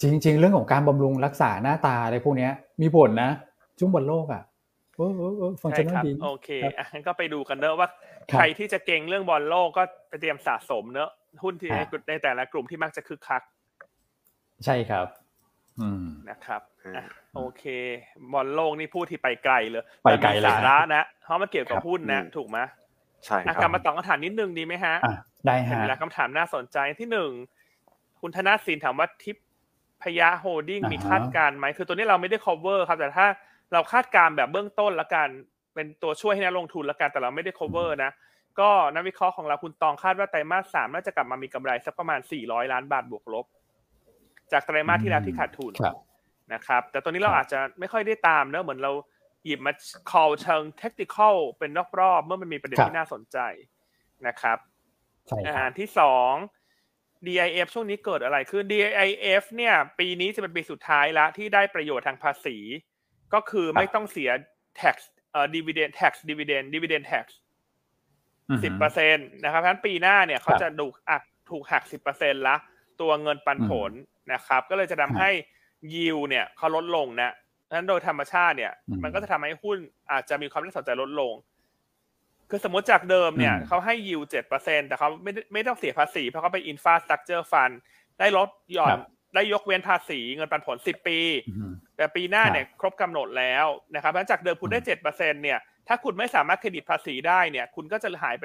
จริง ๆ เรื่องของการบำรุงรักษาหน้าตาอะไรพวกเนี้ยมีผลนะช่วงบอลโลกอะเออเออเออฟัำงใช่ชั่นครับดีโอเคครับอะงั้นก็ไปดูกันเนอะว่าครับใครที่จะเก่งเรื่องบอลโลกก็ไปเตรียมสะสมเนอะหุ้นที่ในฮะในแต่ละกลุ่มที่มักจะคึกคัก ใช่ครับอืม นะครับอืมอะโอเคบอลโลกนี่พูดที่ไปไกลเลยไปไกลเลยแต่มีสาระนะเพราะมันเกี่ยวกับครับหุ้นนะอืมถูกไหมใช่อะครับกลับมาตอบคำถามนิดนึงดีไหมฮะอะได้เห็นฮะแล้วคำถามน่าสนใจที่หนึ่งคุณธนาศินถามว่าทิปพยาโฮดดิ้งอ่าฮะมีคาดการณ์ไหมคือตัวนี้เราไม่ได้ cover ครับ แต่ถ้าเราคาดการณ์แบบเบื้องต้นละกัน เป็นตัวช่วยให้นักลงทุนละกันแต่เราไม่ได้ cover นะก็นักวิเคราะห์ของเราคุณตองคาดว่าไตรมาสสามน่าจะกลับมามีกำไรสักประมาณ 400 ล้านบาทบวกลบ จากไตรมาสที่แล้วที่ขาดทุนครับนะครับ แต่ตัวนี้เราครับอาจจะไม่ค่อยได้ตามเนอะเหมือนเราหยิบมา call เชิง technical เป็นรอบๆเมื่อมันมีประเด็นที่น่าสนใจนะครับใช่คอารัหาบรที่สอง DIF ช่วงนี้เกิดอะไรขึ้น DIF เนี่ย ปีนี้จะเป็นปีสุดท้ายละที่ได้ประโยชน์ทางภาษี ก็คือไม่ต้องเสีย tax เอ่อ dividend tax dividend dividend tax สิบเปอร์เซ็นต์นะครับเพราะฉะนั้นปีหน้าเนี่ยเขาจะถูกอักถูกหักสิบเปอร์เซ็นละ ตัวเงินปันผลนะครับ ก็เลยจะทำให้ยิวเนี่ยเขาลดลงนะเพราะฉะนั้นโดยธรรมชาติเนี่ยอืมมันก็จะทำให้หุ้นอาจจะมีความน่าสนใจลดลง คือสมมติจากเดิมเนี่ยอืมเขาให้ยิวเจ็ดเปอร์เซ็นแต่เขาไม่ได้ไม่ต้องเสียภาษี เพราะเขาเป็น infrastructure fund ได้ลดหย่อครันบได้ยกเว้นภาษีเงินปันผลสิบปีอืมแต่ปีหน้าครับเนี่ยครบกำหนดแล้วนะครับหลังจากเดิมคุณได้อืมเจ็ดเปอร์เซ็นเนี่ยถ้าคุณไม่สามารถเครดิตภาษีได้เนี่ย คุณก็จะหายไป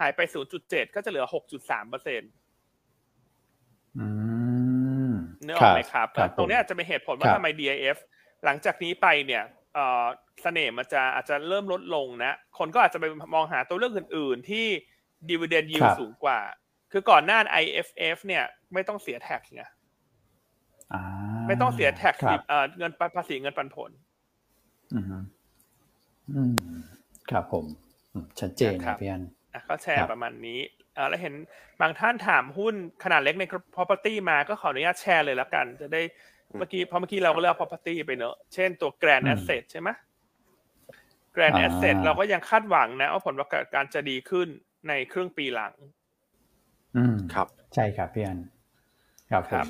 หายไปศูนย์จุดเจ็ดก็จะเหลือหกจุดสามเปอร์เซ็นอืม เนื้อออกไหมครับครับ ตรงนี้อาจจะเป็นเหตุผลว่าครับทำไม DIF หลังจากนี้ไปเนี่ยเอ่อเสน่ห์มันจะอาจจะเริ่มลดลงนะ คนก็อาจจะไปมองหาตัวเลือกอื่น ๆ ที่ dividend ค yield รับสูงกว่า คือก่อนหน้า IFF เนี่ย ไม่ต้องเสียแท็กไงอ่าไม่ต้องเสียแท็กครับเอ่อเงินภาษีเงินปันผลอืมอืมครับผมอืมชัดเจนครันะบพี่อันอะก็แชคร์รับประมาณนี้ อ่าแล้วเห็นบางท่านถามหุ้นขนาดเล็กใน property มาก็ขออนุญาตแชร์เลยแล้วกัน จะได้อืมเมื่อกี้เพราะเมื่อกี้เราก็เลือก property ไปเนอะเช่นตัว grand อืม asset ใช่ไหม grand อ่า asset เราก็ยังคาดหวังนะว่าผลประกอบการจะดีขึ้นในครึ่งปีหลัง อืมครับ ใช่ครับพี่อันครับผครัมบ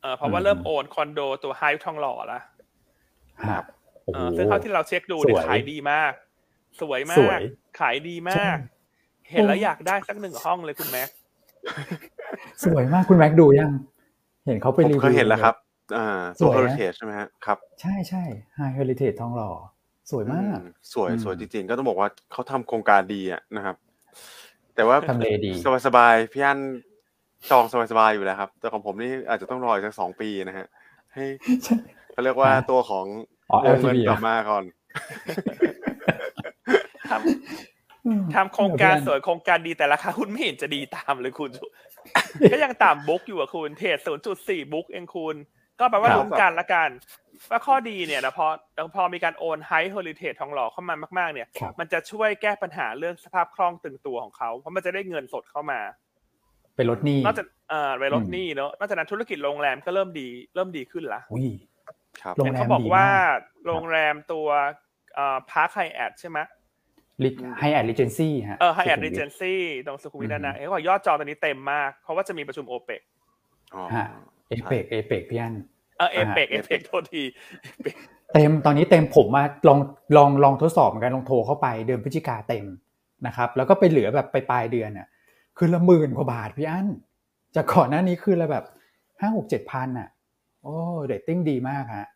เอ่อเพราะว่าอืมเริ่มโอนคอนโดตัวไฮทองหล่อละครับโอ้เอ่โหอซึ่งเท่าที่เราเช็คดูเนี่ยสวยขายดีมาก สวยมาสวกยขายดีมากใช่ เห็นแล้วโอ้อยากได้สักหนึ่งห้องเลยคุณแม็กสวยมากคุณแม็กดูยัง เห็นเขาไปผมรีวิวเคยเห็นแล้วครับ อ่าสตัววยนะ heritage ใช่ไหมฮะครับ ใช่ใช่ไฮเฮลิเทจทองหล่อสวยมากอืสวยอืมสวยจริงๆ ก็ต้องบอกว่าเขาทำโครงการดีอะนะครับ แต่ว่าทำเลดีสบายสบายๆพี่อันจองสบายสบายๆอยู่แล้วครับ แต่ของผมนี่อาจจะต้องรออีกสักสองปีนะฮะให้เขาเรียกว่าอ่าตัวของอ๋อวงเงิน LTV กลับมาก่อนทำ ทำโครงการสวยโครงการดีแต่ราคาหุ้นไม่เห็นจะดีตามเลยคุณ ก็ยังต่ำ book อยู่อะคุณ trade ศูนย์จุดสี่ book เองคุณ ก็แปลว่าครับลุ้นกันละกัน ว่าข้อดีเนี่ยนะพอพอมีการโอน HYDE Heritage ทองหล่อเข้ามามากๆ เนี่ยครับมันจะช่วยแก้ปัญหาเรื่องสภาพคล่องตึงตัวของเขาเพราะมันจะได้เงินสดเข้ามาไปลดหนี้นอกจากเอ่อไปลดอืมหนี้เนอะนอกจากนั้นธุรกิจโรงแรมก็เริ่มดีเริ่มดีขึ้นละอุ้ยครับโรงแรมดีมากเห็นเขาบอกว่าโรงแรมตัวเอ่อ Park Hyatt ใช่ไหมลิ Hyatt Regency ฮะเออไฮแอดสุขุมรีวิทเจนซี่ตรงสุขุมวิทอืมนั่นนะเห็นเขาบอกยอดจองตอนนี้เต็มมาก เพราะว่าจะมีประชุมโอเปกอ๋อฮะเอเปกเอเปกพี่อันเออเอเปกอ่าเอเปกโทษทีเต็มตอนนี้เต็มผมมาลองลองลองทดสอบเหมือนกันลองโทรเข้าไปเดือนพฤศจิกาเต็มนะครับแล้วก็ไปเหลือแบบไปปลายเดือนอะคือละหมื่นกว่าบาทพี่อันจากก่อนหน้านี้คือละแบบห้าหกเจ็ดพันอะโอ้เรตติ้งดีมากฮะ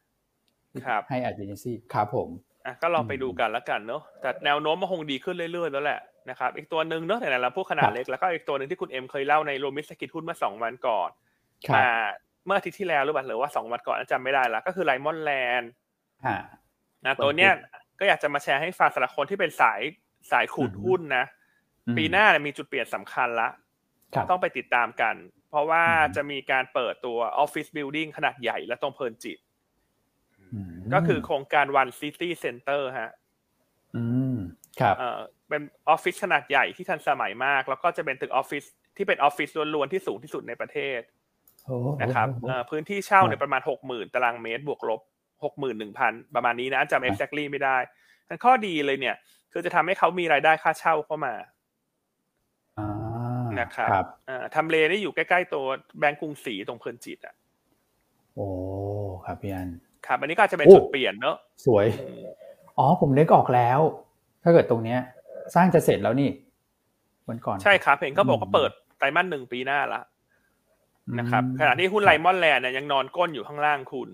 ครับ Hyatt Regency ครับผม อะก็ลองไปดูกันแล้วกันเนอะแต่แนวโน้มมันคงดีขึ้นเรื่อยๆแล้วแหละนะครับอีกตัวหนึ่งเนอะไหนๆเราพูดขนาดเล็กแล้วครับก็อีกตัวหนึ่งที่คุณเอ็มเคยเล่าในโรมิสกิจหุ้นเมื่อสองวันก่อนครับอ่าเมื่ออาทิตย์ที่แล้วหรือเปล่าหรือว่าสองวันก่อนจำไม่ได้ละก็คือไรมอนแลนด์ฮะนะตัวเนี้ยก็อยากจะมาแชร์ให้ฟังสำหรับคนที่เป็นสายสายขุดอืมหุ้นนะอืมปีหน้าเนี่ยมีจุดเปลี่ยนสำคัญละครับต้องไปติดตามกัน เพราะว่าอืมจะมีการเปิดตัว office building ขนาดใหญ่และตรงเพลินจิตอืม ก็คือโครงการ One City Center ฮะ อืม ครับเอ่อเป็นออฟฟิศขนาดใหญ่ที่ทันสมัยมาก แล้วก็จะเป็นตึกออฟฟิศที่เป็นออฟฟิศล้วนๆที่สูงที่สุดในประเทศโอ้นะครับโอ้เอ่อพื้นที่เช่าเนี่คยรับประมาณหกหมื่นตารางเมตรบวกลบหกหมื่นหนึ่งพันประมาณนี้นะจำ exactly ไม่ได้ทั้นข้อดีเลยเนี่ย คือจะทำให้เขามีรายได้ค่าเช่าเข้ามาอ่านะครับครับอ่าทำเลนี่อยู่ใกล้ ๆ ตัวแบงก์กรุงศรีตรงเพลินจิตอะ โอ้ ครับพี่อัน ครับอันนี้ก็อาจจะเป็นโอ้จุดเปลี่ยนเนอะสวย อ๋อผมนึกออกแล้ว ถ้าเกิดตรงเนี้ย สร้างจะเสร็จแล้วนี่วันก่อนใช่ครับเห็นเขาบอกว่าอืมเปิดไตรมาสหนึ่งปีหน้าละนะครับขณะที่หุ้นไลมอนแลนด์เนี่ยยังนอนก้นอยู่ข้างล่างคุณ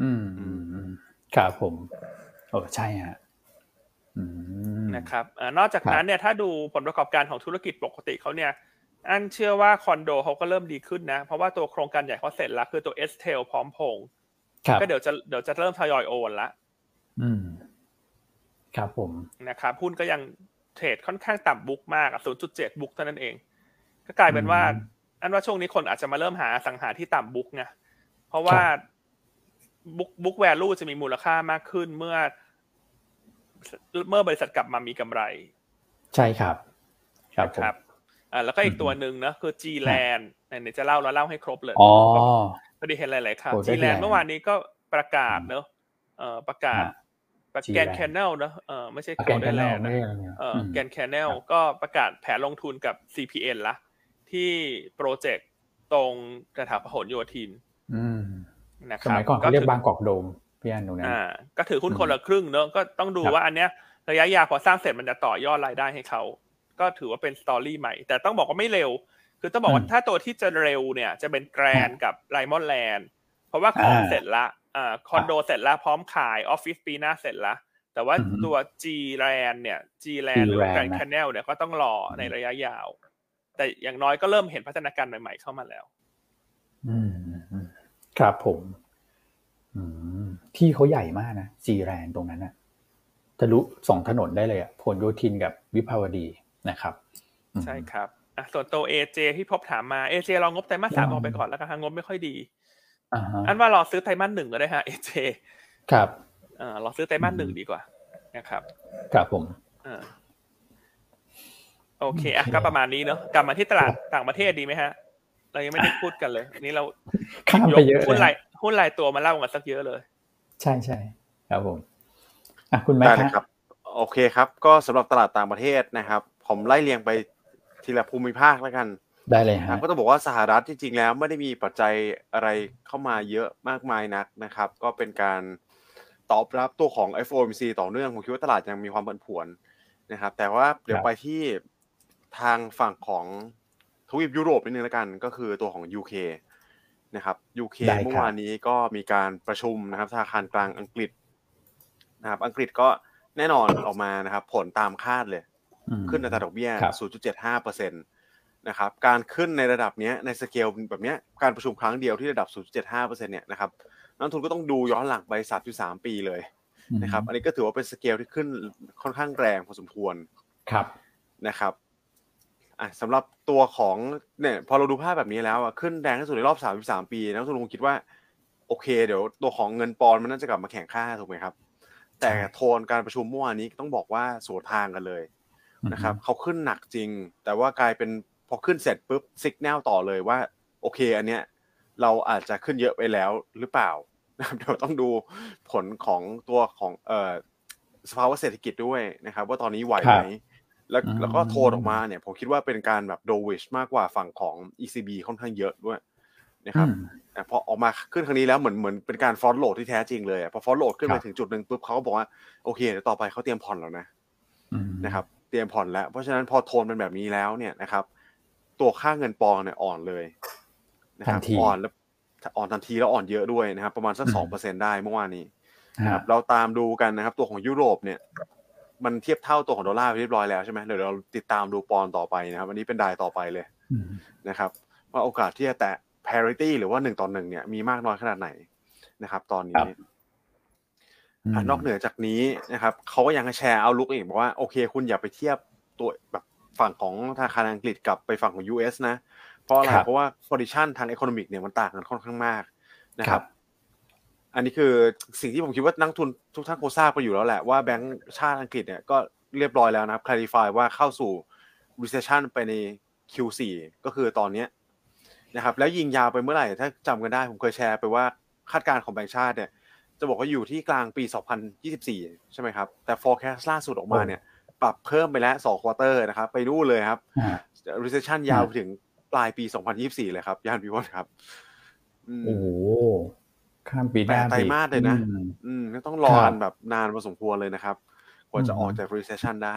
อืมอืมอืมครับผมโอ้ใช่ฮะอืมนะครับเอ่อนอกจากครับนั้นเนี่ยถ้าดูผลประกอบการของธุรกิจปกติเขาเนี่ย อันเชื่อว่าคอนโดเขาก็เริ่มดีขึ้นนะ เพราะว่าตัวโครงการใหญ่เขาเสร็จแล้ว คือตัว Estelle พร้อมพงษ์ครับ ก็เดี๋ยวจะเดี๋ยวจะเริ่มทยอยโอนละอืม ครับผมนะครับหุ้นก็ยัง trade ค่อนข้างต่ำ book มากศูนย์จุดเจ็ด book เท่านั้นเอง ก็กลายเป็นว่าอืมอันว่าช่วงนี้คนอาจจะมาเริ่มหาอสังหาที่ต่ำ book ไงเพราะว่า book book value จะมีมูลค่ามากขึ้นเมื่อ เมื่อบริษัทกลับมามีกำไร ใช่ครับ ครับผมครับอ่าแล้วก็อีกอืมตัวหนึ่งนะคือ G Land เนี่ยจะเล่าแล้วเล่าให้ครบเลยอ๋อพอดีเห็นหลาย ๆ ข่าวโอ้ G ได้ Land แรงเมื่อวานนี้ก็ประกาศเนอะเอ่อประกาศฮะประ G แกน Land แคนเนลนะเออไม่ใช่แกนแคนแนล Golden Land ไม่นะใช่อะไรเนี่ยเอ่อมแกนแคนเนลครับก็ประกาศแผนลงทุนกับ CPN ละที่โปรเจกต์ตรงกระถาพหลโยธินอืมนะคสรับมัยก่อนเขาเรียกถืบางกอกโดมพี่อันตรงนั้นอ่าก็ถือหุ้นคนละครึ่งเนอะก็ต้องดูครับว่าอันเนี้ยระยะยาวพอสร้างเสร็จมันจะต่อยอดรายได้ให้เขา ก็ถือว่าเป็น story ใหม่ แต่ต้องบอกว่าไม่เร็ว คือต้องบอกว่าอืมถ้าตัวที่จะเร็วเนี่ยจะเป็นแกรนด์กับ Raimon Land เพราะว่าของอ่าเสร็จละอ่าคอนโดเสร็จแล้วพร้อมขายออฟฟิศปีหน้าเสร็จแล้วแต่ว่าอือฮึตัว G Land เนี่ย G Land หรือ G-Land Grand นะ Canal เนี่ยก็ต้องรอในระยะยาว แต่อย่างน้อยก็เริ่มเห็นพัฒนาการใหม่ ๆ เข้ามาแล้ว อืมอืมครับผม อืมที่เขาใหญ่มากนะจีแรนตรงนั้นนะทะลุสองถนนได้เลยอะผลโยธินกับวิภาวดีนะครับอืมใช่ครับ อะส่วนตัว AJ ที่พบถามมา AJ ลองงบไตรมาสสามอืมออกไปก่อนแล้วกันฮะงบไม่ค่อยดีอ่าฮะอันว่ารอซื้อไตรมาสหนึ่งก็ได้ฮะ AJ ครับเอ่อรอซื้อไตรมาสหนึ่งดีกว่า นะครับ ครับผมเออโอเคอะก็ประมาณนี้เนาะกลับมาที่ตลาดต่างประเทศดีไหมฮะ เรายังไม่ได้พูดกันเลยอันนี้เราข้ามยไปกเยอะหุ้นเลรายยหุ้นรายตัวมาเล่ากันสักเยอะเลย ใช่ใช่ครับผมอะคุณแม่ได้เลยครับ โอเคครับ ก็สำหรับตลาดต่างประเทศนะครับ ผมไล่เรียงไป ทีละภูมิภาคแล้วกัน ได้เลยนะคฮะรับก็ต้องบอกว่าสหรัฐจริงๆแล้วไม่ได้มีปัจจัยอะไรเข้ามาเยอะมากมายนักนะครับ ก็เป็นการตอบรับตัวของ FOMC ต่อเนื่องผมคิดว่าตลาดยังมีความผันผวนนะครับ แต่ว่าเดี๋ยวไปที่ทางฝั่งของทวีปยุโรปนิดนึงแล้วกัน ก็คือตัวของ UK นะครับ UK ได้ครับเมื่อวานนี้ก็มีการประชุมนะครับธนาคารกลางอังกฤษนะครับ อังกฤษก็แน่นอนออกมานะครับ ผลตามคาดเลยอืม ขึ้นอัตราดอกเบี้ยครับ0.75เปอร์เซ็นต์นะครับ การขึ้นในระดับเนี้ยในสเกลแบบเนี้ยการประชุมครั้งเดียวที่ระดับ 0.75เปอร์เซ็นต์เนี่ยนะครับนักลงทุนก็ต้องดูย้อนหลังไป3.3 ปีเลยนะครับ อันนี้ก็ถือว่าเป็นสเกลที่ขึ้นค่อนข้างแรงพอสมควรครับนะครับอะสำหรับตัวของเนี่ยพอเราดูภาพแบบนี้แล้วอะขึ้นแรงที่สุดในรอบ 33 ปีนักลงทุนคงคิดว่าโอเค เดี๋ยวตัวของเงินปอนด์มันน่าจะกลับมาแข่งค่าถูกไหมครับ แต่ใช่โทนการประชุมเมื่อวานนี้ต้องบอกว่าสวนทางกันเลย นะครับเขาขึ้นหนักจริง แต่ว่ากลายเป็นพอขึ้นเสร็จปุ๊บสัญญาณต่อเลยว่า โอเคอันเนี้ยเราอาจจะขึ้นเยอะไปแล้วหรือเปล่านะครับเดี๋ยวต้องดูผลของตัวของเอ่อสภาวะเศรษฐกิจด้วยนะครับ ว่าตอนนี้ไหวไหมแล้วอืมแล้วก็โทนออกมาเนี่ย ผมคิดว่าเป็นการแบบโดวิชมากกว่าฝั่งของ ECB ค่อนข้างเยอะด้วยนะครับอืมอะพอออกมาขึ้นครั้งนี้แล้วเหมือนเหมือนเป็นการฟอนโหลดที่แท้จริงเลยอะพอฟอนโหลดขึ้นคไปรับถึงจุดหนึ่งปุ๊บเขาก็บอกว่าโอเคเดี๋ยวต่อไปเขาเตรียมผ่อนแล้วนะอืมนะครับเตรียมผ่อนแล้ว เพราะฉะนั้นพอโทนเป็นแบบนี้แล้วเนี่ยนะครับ ตัวค่าเงินปอนด์เนี่ยอ่อนเลยนะครับทันทีอ่อนแล้วอ่อนทันทีแล้วอ่อนเยอะด้วยนะครับ ประมาณสักอืมสองเปอร์เซ็นได้เมื่อวานนี้นะฮะครับเราตามดูกันนะครับ ตัวของยุโรปเนี่ย มันเทียบเท่าตัวของดอลลาร์ไปเรียบร้อยแล้วใช่ไหมเดี๋ยวเราติดตามดูปอนด์ต่อไปนะครับอันนี้เป็นดายต่อไปเลยอืมนะครับ ว่าโอกาสที่จะแตะ parity หรือว่าหนึ่งต่อหนึ่งเนี่ยมีมากน้อยขนาดไหนนะครับ ตอนนี้อะ นอกเหนือจากนี้นะครับเขาก็ยังแชร์ outlook อีกบอกว่าโอเค คุณอย่าไปเทียบตัวแบบฝั่งของธนาคารอังกฤษกับไปฝั่งของ US นะ เพราะอะไรครับเพราะว่า condition ทาง economic เนี่ยมันต่างกันค่อนข้างมากนะคครัรับบอันนี้คือสิ่งที่ผมคิดว่านักทุนทุกท่านคงทราบไปอยู่แล้วแหละว่าแบงก์ชาติอังกฤษเนี่ยก็เรียบร้อยแล้วนะครับ clarify ว่าเข้าสู่ recession ไปใน Q4 ก็คือตอนเนี้ยนะครับ แล้วยิงยาวไปเมื่อไหร่ถ้าจำกันได้ผมเคยแชร์ไปว่าคาดการณ์ของแบงก์ชาติเนี่ย จะบอกว่าอยู่ที่กลางปี 2024 ใช่ไหมครับ แต่ forecast ล่าสุดออกมาเนี่ย ปรับเพิ่มไปแล้ว2 quarter นะครับ ไปนู่นเลยครับอ่า recession ยาวไปถึงปลายปี 2024 เลยครับย่านพิวอนครับอืมโอ้โหข้ามปีหน้าแปดไตรมาสเลยนะ อืมอืมก็ต้องรอครักับนแบบนานพอสมควรเลยนะครับ กว่าจะอืมออกจาก recession ได้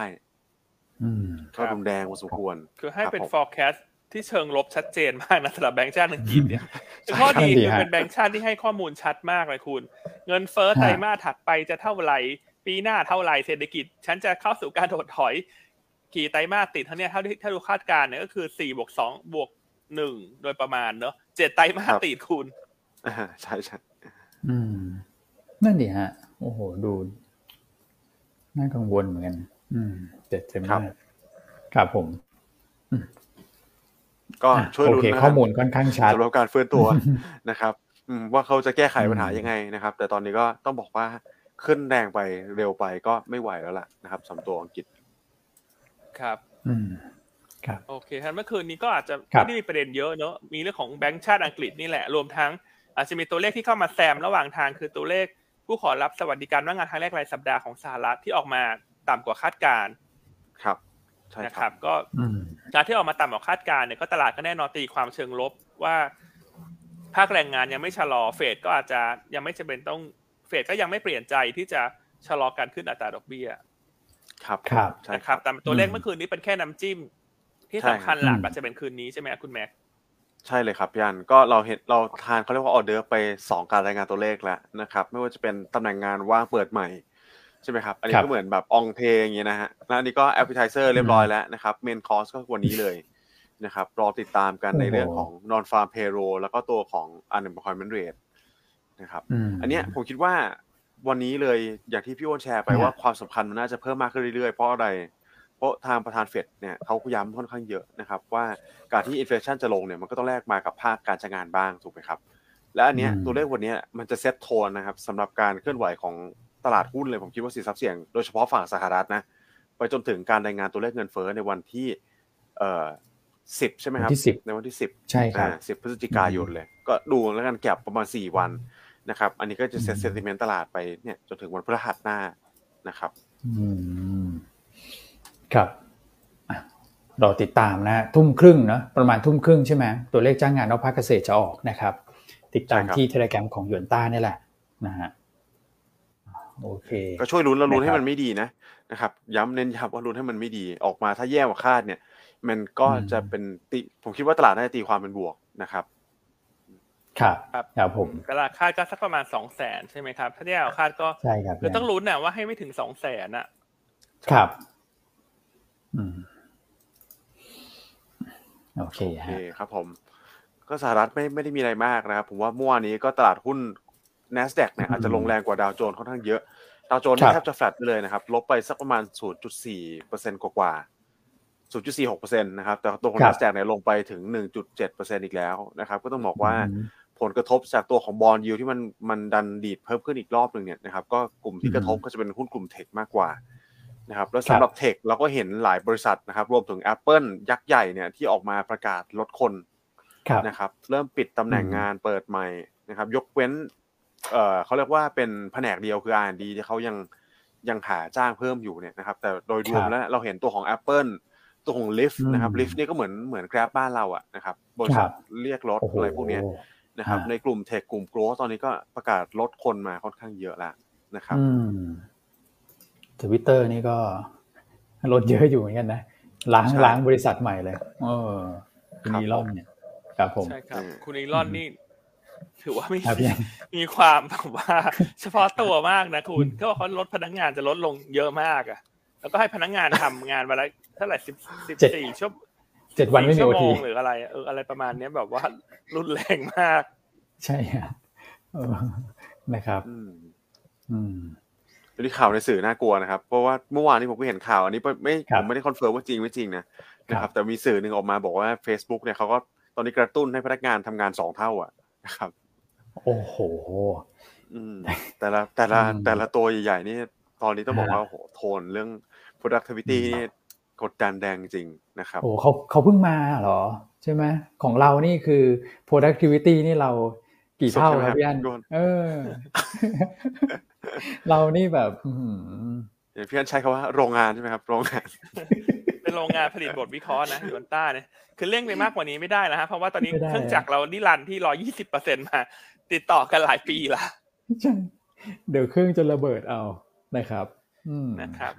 อืมก็รุนแรงพอสมควร คือให้เป็นครับผม forecast ที่เชิงลบชัดเจนมากนะสำหรับแบงก์ชาติอังกฤษเนี่ยคือข้อดีใช่คือฮะเป็นแบงก์ชาติที่ให้ข้อมูลชัดมากเลยคุณ เงินเฟ้อฮะไตรมาสถัดไปจะเท่าไหร่ ปีหน้าเท่าไหร่เศรษฐกิจ ฉันจะเข้าสู่การถดถอย กี่ไตรมาสติดเท่าเนี้ยเท่าที่ถ้าดูคาดการณ์เนี่ยก็คือสี่บวกสองบวกหนึ่งโดยประมาณเนอะเจ็ดไตรมาสติดคุณอ่าใช่ใช่อืม นั่นดิฮะ โอ้โหดูน่ากังวลเหมือนกัน อืมเจ็ดเต็มมากครับผม ก็อะช่วยโอลุ้นเคนะข้อมูลค่อนข้างชัดสำหรับการฟื้นตัวนะครับอืมว่าเขาจะแก้ไขปัญหาอืมยังไงนะครับ แต่ตอนนี้ก็ต้องบอกว่าขึ้นแรงไปเร็วไปก็ไม่ไหวแล้วล่ะนะครับสำหรับตัวอังกฤษครับอืมครับโอเคท่านเมื่อคืนนี้ก็อาจจะครับไม่ได้มีประเด็นเยอะเนอะมีเรื่องของแบงก์ชาติอังกฤษนี่แหละรวมทั้งอาจจะมีตัวเลขที่เข้ามาแซมระหว่างทางคือตัวเลขผู้ขอรับสวัสดิการว่างงานครั้งแรกรายสัปดาห์ของสหรัฐที่ออกมาต่ำกว่าคาดการณ์ครับใช่ นะคครัรับบก็อืมการที่ออกมาต่ำกว่าคาดการณ์เนี่ยก็ตลาดก็แน่นอนตีความเชิงลบว่าภาคแรงงานยังไม่ชะลอเฟดก็อาจจะยังไม่จำเป็นต้องเฟดก็ยังไม่เปลี่ยนใจที่จะชะลอการขึ้นอัตราดอกเบี้ย ครับครับใช่นะคครัรับบแต่ตัวเลขอืมเมื่อคืนนี้เป็นแค่น้ำจิ้ม ที่ใช่สำคัญครับหลักอืมอาจจะเป็นคืนนี้ใช่ไหมครับคุณแม็กใช่เลยครับพี่อันก็เราเห็นเราทานเขาเรียกว่าออเดอร์ไปสองการรายงานตัวเลขแล้วนะครับ ไม่ว่าจะเป็นตำแหน่งงานว่างเปิดใหม่ ใช่ไหมครับ อันนี้ครับก็เหมือนแบบอองเทอย่างเงี้ยนะฮะแล้วอันนี้ก็ appetizer เรียบร้อยแล้วนะครับ main course ก็วันนี้เลยนะครับรอติดตามกันในเรื่องของ non farm payroll แล้วก็ตัวของ unemployment rate นะครับมอันเนี้ยผมคิดว่าวันนี้เลยอย่างที่พี่โอนแชร์ไปครับว่าความสำคัญมันน่าจะเพิ่มมากขึ้นเรื่อยๆ เพราะอะไร เพราะทางประธานเฟดเนี่ยเขาย้ำค่อนข้างเยอะนะครับว่าการที่ inflation จะลงเนี่ยมันก็ต้องแลกมากับภาคการจ้างงานบ้างถูกไหมครับ และอันเนี้ยอืมตัวเลขวันเนี้ยมันจะเซตโทนนะครับสำหรับการเคลื่อนไหวของ ตลาดหุ้นเลยผมคิดว่าสินทรัพย์เสี่ยงโดยเฉพาะฝั่งสหรัฐนะไปจนถึงการรายงานตัวเลขเงินเฟ้อในวันที่ เอ่อสิบใช่ไหมครับวันที่10ในวันที่สิบใช่ครับสิบพฤศจิกายนเลย ก็ดูแล้วกันแก็บประมาณสี่วันนะครับ อันนี้ก็จะเซตอืมเซนติเมนต์ตลาดไปเนี่ยจนถึงวันพฤหัสหน้านะครับอืมครับอะรอติดตามนะทุ่มครึ่งเนอะประมาณทุ่มครึ่งใช่ไหมตัวเลขจ้างงานนอกภาคเกษตรจะออกนะครับ ติดตามใช่ครับที่เทเลแกรมของหยวนต้านี่แหละนะฮะ โอเค ก็ช่วยลุ้นแล้วลุ้นให้นะครับมันไม่ดีนะนะครับ ย้ำเน้นย้ำว่าลุ้นให้มันไม่ดี ออกมาถ้าแย่กว่าคาดเนี่ย มันก็อืมจะเป็นตีผมคิดว่าตลาดน่าจะตีความเป็นบวกนะครับครับครับครับผมตลาดคาดก็สักประมาณสองแสนใช่ไหมครับ ถ้าที่เราคาดก็ใช่ครับคือต้องลุ้นน่ะว่าให้ไม่ถึงสองแสนอะ ครับ อืมโอเคโอเคฮะครับผม ก็สหรัฐไม่ไม่ได้มีอะไรมากนะครับ ผมว่าเมื่อวานนี้ก็ตลาดหุ้น NASDAQ เนี่ยอาจจะลงแรงกว่าดาวโจนส์ค่อนข้างเยอะ ดาวโจนส์ครันี่บแทบจะแฟลตไปเลยนะครับ ลบไปสักประมาณ 0.4%กว่าๆ0.46%นะครับ แต่ตัวของครับ NASDAQ เนี่ยลงไปถึง 1.7%อีกแล้วนะครับ ก็ต้องบอกว่าอืมผลกระทบจากตัวของ bond yield ที่มันมันดันดีดเพิ่มขึ้นอีกรอบหนึ่งเนี่ยนะครับ ก็กลุ่มที่กระทบก็จะเป็นหุ้นกลุ่ม tech มากกว่านะครับแล้วสำหรับเทคเราก็เห็นหลายบริษัทนะครับ รวมถึง Apple ยักษ์ใหญ่เนี่ยที่ออกมาประกาศลดคนครับนะครับ เริ่มปิดตำแหน่งอืมงานเปิดใหม่นะครับ ยกเว้น เอ่อเขาเรียกว่าเป็นแผนกเดียวคือ R&D ที่เขายังยังหาจ้างเพิ่มอยู่เนี่ยนะครับ แต่โดยรวมครับแล้วเราเห็นตัวของ Apple ตัวของ Lyft อืมนะครับ Lyft นี่ก็เหมือนเหมือน Grab บ้านเราอะนะครับบริษัทครับเรียกรถโอ้โหอะไรพวกเนี้ยนะครับฮะในกลุ่มเทคกลุ่ม growth ตอนนี้ก็ประกาศลดคนมาค่อนข้างเยอะแล้วนะครับอืมทวิตเตอร์นี่ก็ลดเยอะอยู่เหมือนกันนะล้างใช่ล้างบริษัทใหม่เลยเออคุณครับอีลอนเนี่ยครับผมใช่ครับอืมคุณอีลอนนี่ ถือว่ามีครับพี่มีความแบบว่า เฉพาะตัวมากนะคุณเขาบอกเขาลดพนักงานจะลดลงเยอะมากอะแล้วก็ให้พนักงานทำงานวันละเท่าไหร่สิบสิบเจ็ดสี่ชั่วเจ็ดวันไม่มีชั่โอวโมทีงหรืออะไรเอออะไรประมาณเนี้ยแบบว่ารุนแรงมาก ใช่ฮะเออนะครับ อืมอืมอันนี้ข่าวในสื่อน่ากลัวนะครับ เพราะว่าเมื่อวานนี้ผมก็เห็นข่าว อันนี้ไม่ครับผมไม่ได้ confirm ว่าจริงไม่จริงนะนะคครับแต่มีสื่อหนึ่งออกมาบอกว่า Facebook เนี่ยเขาก็ตอนนี้กระตุ้นให้พนักงานทำงานสองเท่าอะ นะครับโอ้โหอืมแต่ละแต่ละอืมแต่ละตัวใหญ่ๆนี่ตอนนี้ต้องบอกว่าฮะโอ้โหโทนเรื่อง productivity นี่กดดันแดงจริงนะครับโอ้เขาเขาเพิ่งมาเหรอ ใช่ไหมของเรานี่คือ productivity นี่เรากี่เท่าสุดใช่ไหมครับพี่อันพี่อ้วนเออ เรานี่แบบอื้อหือเดี๋ยวพี่อันใช้คำว่าโรงงานใช่ไหมครับ โรงงาน เป็นโรงงานผลิตบทวิเคราะห์นะยูนต้าเนี่ยคือเร่งไปมากกว่านี้ไม่ได้แล้วฮะเพราะว่าตอนนี้ไม่ได้เครื่องจักรเรานิรันดร์ที่ร้อยี่สิบเปอร์เซ็นมา ติดต่อกันหลายปีละใช่เดี๋ยวเครื่องจะระเบิดเอานะครับอืมนะครับ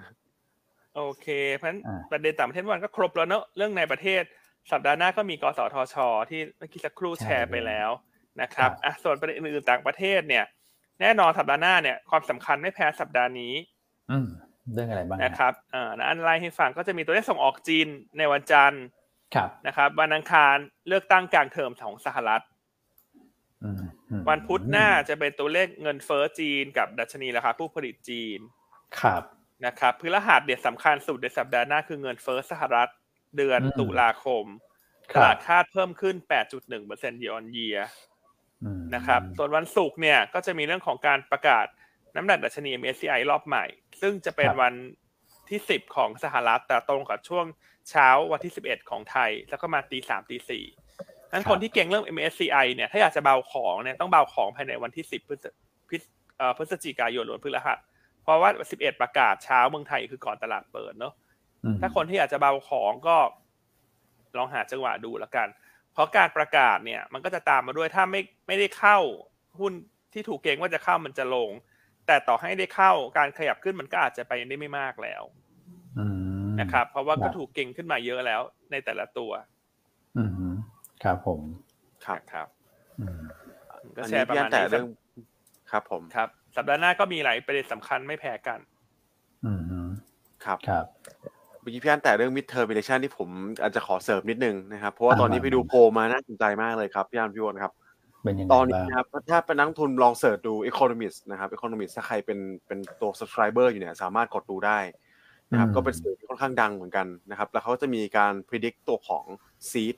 โอเค เพราะฉะนั้นอ่าประเด็นต่างประเทศวันก็ครบแล้วเนอะเรื่องในประเทศสัปดาห์หน้าก็มีกสทช ที่เมื่อกี้สักครู่แชร์ไปแล้วนะครับครับอะส่วนประเด็นอื่นๆต่างประเทศเนี่ย แน่นอนสัปดาห์หน้าเนี่ยความสำคัญไม่แพ้สัปดาห์นี้ อืม เรื่องอะไรบ้างฮนะครับอ่านะอันไลน์ให้ฟังก็จะมีตัวเลขส่งออกจีนในวันจันทร์ครับนะครับวันอังคารเลือกตั้งกลางเทอมของสหรัฐอืมอืมวันพุธหน้าจะเป็นตัวเลขเงินเฟ้อจีนกับดัชนีราคาผู้ผลิตจีน ครับนะครับพฤหัสเด็ดสำคัญสุดในสัปดาห์หน้าคือเงินเฟ้อสหรัฐเดือนอืมตุลาคมคตรับลาดคาดเพิ่มขึ้น 8.1% year on year อืมนะครับส่วนวันศุกร์เนี่ยก็จะมีเรื่องของการประกาศ น้ำหนักดัชนี MSCI รอบใหม่ ซึ่งจะเป็นวันที่ 10 ของสหรัฐแต่ตรงกับช่วงเช้าวันที่ 11 ของไทย แล้วก็มาตีสามตีสี่นั้นคนที่เก่งเรื่อง MSCI เนี่ยถ้าอยากจะเบาของเนี่ยต้องเบาของภายในวันที่ 10 พฤศพฤศเอ่อพฤศจิกายนหรือวันพฤหัสเพราะว่า 11 ประกาศเช้าเมืองไทยคือก่อนตลาดเปิดเนาะอืมถ้าคนที่อยากจะเบาของก็ลองหาจังหวะดูแล้วกัน เพราะการประกาศเนี่ย มันก็จะตามมาด้วยถ้าไม่ไม่ได้เข้าหุ้นที่ถูกเกรงว่าจะเข้ามันจะลง แต่ต่อให้ได้เข้าการขยับขึ้นมันก็อาจจะไปได้ไม่มากแล้วอืมนะครับ เพราะว่าครัก็บถูกเก่งขึ้นมาเยอะแล้วในแต่ละตัวอืมครับผมครับนะครับอืมก็อันแชนี้ร์ประพี่อัมาณนแต่นี้เรื่องครับผมครับ สัปดาห์หน้าก็มีหลายประเด็นสำคัญไม่แพ้กัน อืมฮึครับครับเมื่อกี้พี่อันแต่เรื่อง mid term election ที่ผมอาจจะขอเสริมนิดนึงนะครับ เพราะว่าตอนนี้อ่าไปดูโพลมาน่าสนใจมากเลยครับ พี่อันพี่วอนครับ เป็นยังไงตอนนี้บ้างนะครับถ้าเป็นนักลงทุนลองเสิร์ชดู economist นะครับ economist ถ้าใครเป็นเป็นตัว subscriber อยู่เนี่ย สามารถกดดูได้นะครับอืมก็เป็นสื่อที่ค่อนข้างดังเหมือนกันนะครับ แล้วเขาจะมีการ predict ตัวของ seat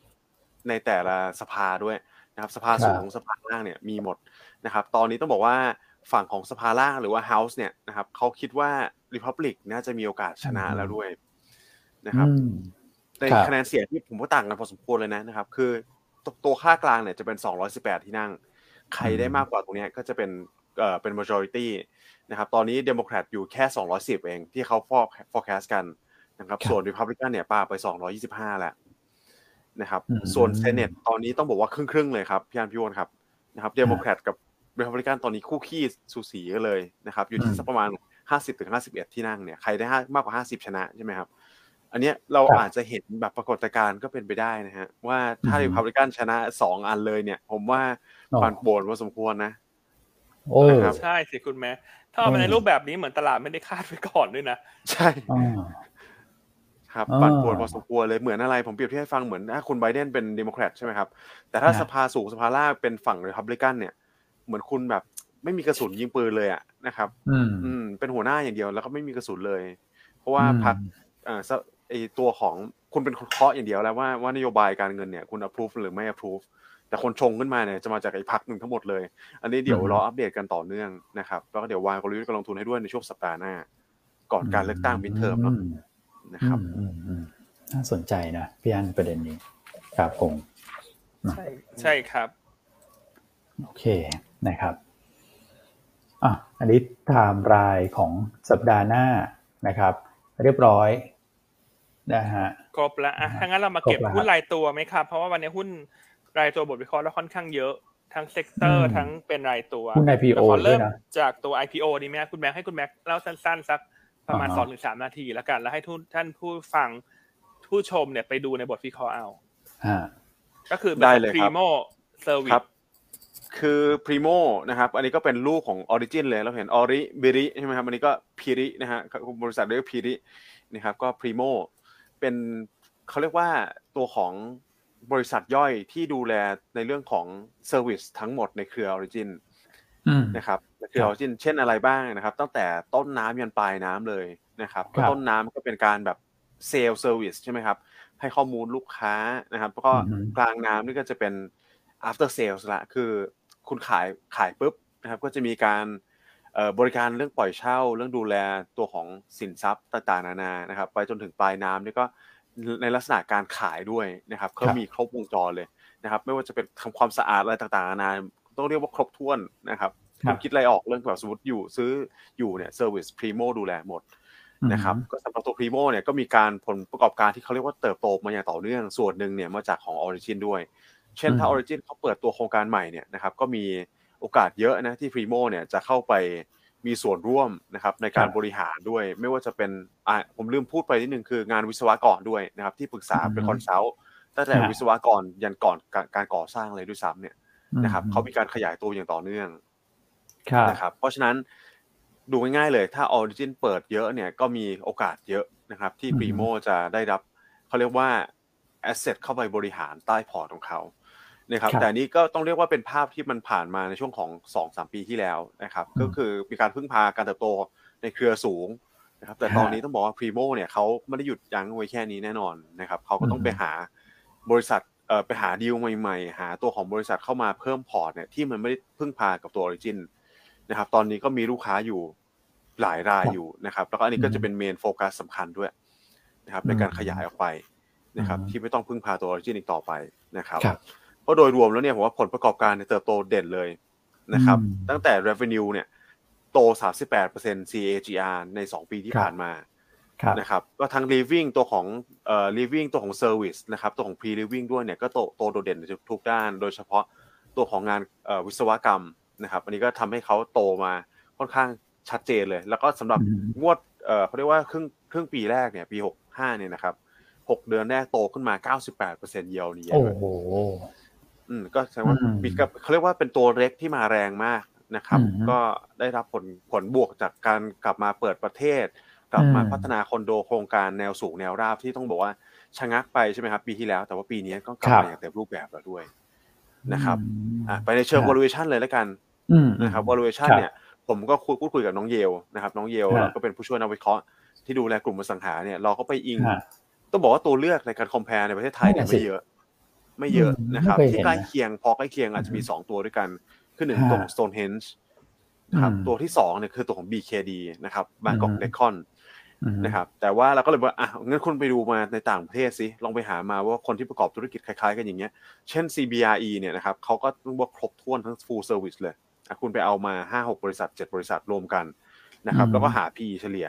ในแต่ละสภาด้วยนะครับสภาสูงสภาล่างเนี่ยมีหมดนะครับ ตอนนี้ต้องบอกว่าฝั่งของสภาล่างหรือว่า house เนี่ยนะครับเขาคิดว่า republic น่าจะมีโอกาสชนะแล้วด้วยนะครับอืมในครับคะแนนเสียงที่ผมว่าต่างกันพอสมควรเลยนะนะครับ คือ ตัวตัวค่ากลางเนี่ยจะเป็น 218 ที่นั่ง ใครได้มากกว่าตรงเนี้ยก็จะเป็นเอ่อเป็น majority นะครับตอนนี้เดโมแครตอยู่แค่ 210 เองที่เขา forecast กันนะครับครับส่วน Republican เนี่ยปาไป 225 แล้วนะครับอืมส่วน Senate ตอนนี้ต้องบอกว่าครึ่งๆเลยครับพี่อันพี่วอนครับนะครับเดโมแครตกับ Republican ตอนนี้คู่ขี้สูสีกันเลยนะครับอยู่ที่สักประมาณ 50ถึง51 ที่นั่งเนี่ยใครได้ห้ามากกว่า 50 ชนะใช่ไหมครับ อันเนี้ยเราครับอาจจะเห็นแบบปรากฏการณ์ก็เป็นไปได้นะฮะ ว่าถ้าอืมริพับลิกันชนะสองอันเลยเนี่ย ผมว่าอ๋อปั่นป่วนพอสมควรนะโอ้นะครับใช่สิคุณแม่ถ้าเอามาในอืมรูปแบบนี้เหมือนตลาดไม่ได้คาดไว้ก่อนด้วยนะ ใช่อ่าครับอ่าปั่นป่วนพอสมควรเลยเหมือนอะไร ผมเปรียบเทียบให้ฟังเหมือนถ้าคุณไบเดนเป็นเดโมแครตใช่ไหมครับ แต่ถ้าฮะสภาสูงสภาล่างเป็นฝั่งริพับลิกันเนี่ย เหมือนคุณแบบไม่มีกระสุนยิงปืนเลยอะนะครับ อืมอืมเป็นหัวหน้าอย่างเดียวแล้วก็ไม่มีกระสุนเลย เพราะว่าพรรคอ่าซะ ไอตัวของคุณเป็นคนเคาะอย่างเดียวแล้วว่าว่านโยบายการเงินเนี่ยคุณ approve หรือไม่ approve แต่คนชงขึ้นมาเนี่ยจะมาจากไอ้พักหนึ่งทั้งหมดเลย อันนี้เดี๋ยวอืมรออัปเดตกันต่อเนื่องนะครับแล้วก็เดี๋ยววางกลยุทธ์การลงทุนให้ด้วยในช่วงสัปดาห์หน้า ก่อนการเลือกตั้งมิดเทอมเนาะนะครับอืมอืมอืมน่าสนใจนะพี่อันประเด็นนี้ครับผมใช่ใช่ครับ โอเคนะครับอะอันนี้ไทม์รายของสัปดาห์หน้านะครับ เรียบร้อย นะฮะครบแล้วอะถ้างั้นเรามาเก็บครบแล้วหุ้นรายตัวไหมครับ เพราะว่าวันนี้หุ้นรายตัวบทวิเคราะห์แล้วค่อนข้างเยอะทั้ง sector อืมทั้งเป็นรายตัวหุ้น IPO แต่ขอเริ่มด้วยนะจากตัว IPO ดีไหมครับคุณแม็กให้คุณแม็กเล่าสั้นๆสักประมาณอ่าฮะสองถึงสามนาทีแล้วกัน แล้วให้ทุกท่านผู้ฟังผู้ชมเนี่ยไปดูในบทวิเคราะห์เอาฮะก็คือได้เลยครับ Primo Service ครับคือ Primo นะครับ อันนี้ก็เป็นลูกของ Origin เลย เราเห็น Ori b i r i ใช่ไหมครับ อันนี้ก็ Piri นะฮะบริษัทเรียก Piri นะครับ ก็ Primo เป็นเขาเรียกว่าตัวของบริษัทย่อยที่ดูแลในเรื่องของ Service ทั้งหมดในเครือ Origin อืมนะครับในเครือครับ Origin เช่นอะไรบ้างนะครับ ตั้งแต่ต้นน้ำยันปลายน้ำเลยนะครับครับต้นน้ำก็เป็นการแบบเซลล์เซอร์วิสใช่ไหมครับ ให้ข้อมูลลูกค้านะครับแล้วก็อือฮึกลางน้ำนี่ก็จะเป็น after sales ละคือคุณขายขายปุ๊บนะครับ ก็จะมีการเอ่อ บริการเรื่องปล่อยเช่า เรื่องดูแลตัวของสินทรัพย์ต่างๆนานานะครับ ไปจนถึงปลายน้ำนี่ก็ในลักษณะการขายด้วยนะครับก็มีครบวงจรเลยนะครับ ไม่ว่าจะเป็นทำความสะอาดอะไรต่างๆนานาต้องเรียกว่าครบถ้วนนะครับครัคุณคิดอะไรออกเรื่องแบบสมมติอยู่ซื้ออยู่เนี่ย service Primo ดูแลหมดนะครับก็สำหรับตัว Primo เนี่ยก็มีการผลประกอบการที่เขาเรียกว่าเติบโตมาอย่างต่อเนื่องส่วนหนึ่งเนี่ยมาจากของ Origin ด้วย เช่นถ้าอืม Origin เขาเปิดตัวโครงการใหม่เนี่ยนะครับก็มี โอกาสเยอะนะที่ Primo เนี่ยจะเข้าไปมีส่วนร่วมนะครับในการครับบริหารด้วยไม่ว่าจะเป็นอะผมลืมพูดไปนิดนึงคืองานวิศวกรด้วยนะครับ ที่ปรึกษาเป็นอืมคอนซัลท์ตั้งแต่ฮะวิศวกรยันก่อนการการก่อสร้างเลยด้วยซ้ำเนี่ยนะครับอืมเขามีการขยายตัวอย่างต่อเนื่องครับนะครับเพราะฉะนั้นดูง่ายๆเลย ถ้า Origin เปิดเยอะเนี่ยก็มีโอกาสเยอะนะครับที่อือฮึ Primo จะได้รับเขาเรียกว่า Asset เข้าไปบริหารใต้พอร์ตของเขา นะครับครับแต่อันนี้ก็ต้องเรียกว่าเป็นภาพที่มันผ่านมาในช่วงของ2-3ปีที่แล้วนะครับอืมก็คือมีการพึ่งพาการเติบโตในเครือสูงนะครับแต่ฮะตอนนี้ต้องบอกว่า Primo เนี่ยเขาไม่ได้หยุดยั้งไว้แค่นี้แน่นอนนะครับเขาก็ต้องอืมไปหาบริษัทเอ่อไปหาดีลใหม่ๆ หาตัวของบริษัทเข้ามาเพิ่มพอร์ตเนี่ยที่มันไม่ได้พึ่งพากับตัว Origin นะครับตอนนี้ก็มีลูกค้าอยู่หลายรายอยู่นะครับแล้วก็อันนี้ก็จะเป็นเมนโฟกัสสำคัญด้วยนะครับในการขยายออกไปนะครับอืมที่ไม่ต้องพึ่งพาตัว Origin อีกต่อไปนะครับครับ เพราะโดยรวมแล้วเนี่ยผมว่าผลประกอบการเนี่ยเติบโตเด่นเลยนะครับอืมตั้งแต่ revenue เนี่ย โต 38% CAGR ใน 2 ปีที่ครับผ่านมาครับนะครับก็ทั้ง living ตัวของเอ่อ living ตัวของ service นะครับตัวของ pre living ด้วยเนี่ยก็โตโตโดดเด่นในทุกด้าน โดยเฉพาะตัวของงานเอ่อวิศวกรรมนะครับอันนี้ก็ทำให้เขาโตมาค่อนข้างชัดเจนเลย แล้วก็สำหรับอืมงวดเอ่อเขาเรียกว่าครึ่งครึ่งปีแรกเนี่ยปี 65เนี่ยนะครับหกเดือนแรกโตขึ้นมา 98%เยียวนี้โอ้โห อืมก็แสดงว่าอืมมีกับเขาเรียกว่าเป็นตัวเล็กที่มาแรงมากนะครับอืมก็ได้รับผลผลบวกจากการกลับมาเปิดประเทศ กลับมาอืมพัฒนาคอนโดโครงการแนวสูงแนวราบที่ต้องบอกว่าชะงักไปใช่ไหมครับปีที่แล้ว แต่ว่าปีนี้ก็กลับครับมาอย่างเต็มรูปแบบแล้วด้วยนะครับอืมอะไปในเชิงครับ valuation เลยแล้วกันอืมนะครับ valuation ครับเนี่ยผมก็คุยพูดคุยกับน้องเยลนะครับน้องเยลฮะเราก็เป็นผู้ช่วยนักวิเคราะห์ที่ดูแลกลุ่มอสังหาเนี่ยเราก็ไปอิงฮะต้องบอกว่าตัวเลือกในการ compare ในประเทศไทยเนี่ยนั่นน่ะสิไม่เยอะ ไม่เยอะอืมนะครับไม่เคยที่เห็นใกล้นะเคียงพอใกล้เคียงอาจจะมีอืมสองตัวด้วยกัน คือหนึ่งฮะตัวของ Stonehenge นะครับอืมตัวที่สองเนี่ยคือตัวของ BKD นะครับ Bangkok อืม Decon อืมนะครับแต่ว่าเราก็เลยว่าอะงั้นคุณไปดูมาในต่างประเทศสิลองไปหามาว่าคนที่ประกอบธุรกิจคล้ายๆกันอย่างเงี้ย เช่น CBRE เนี่ยนะครับเขาก็ต้องว่าครบถ้วนทั้ง full service เลยอะคุณไปเอามาห้าหกบริษัทเจ็ดบริษัทรวมกันนะครับอืมแล้วก็หา PE เฉลี่ย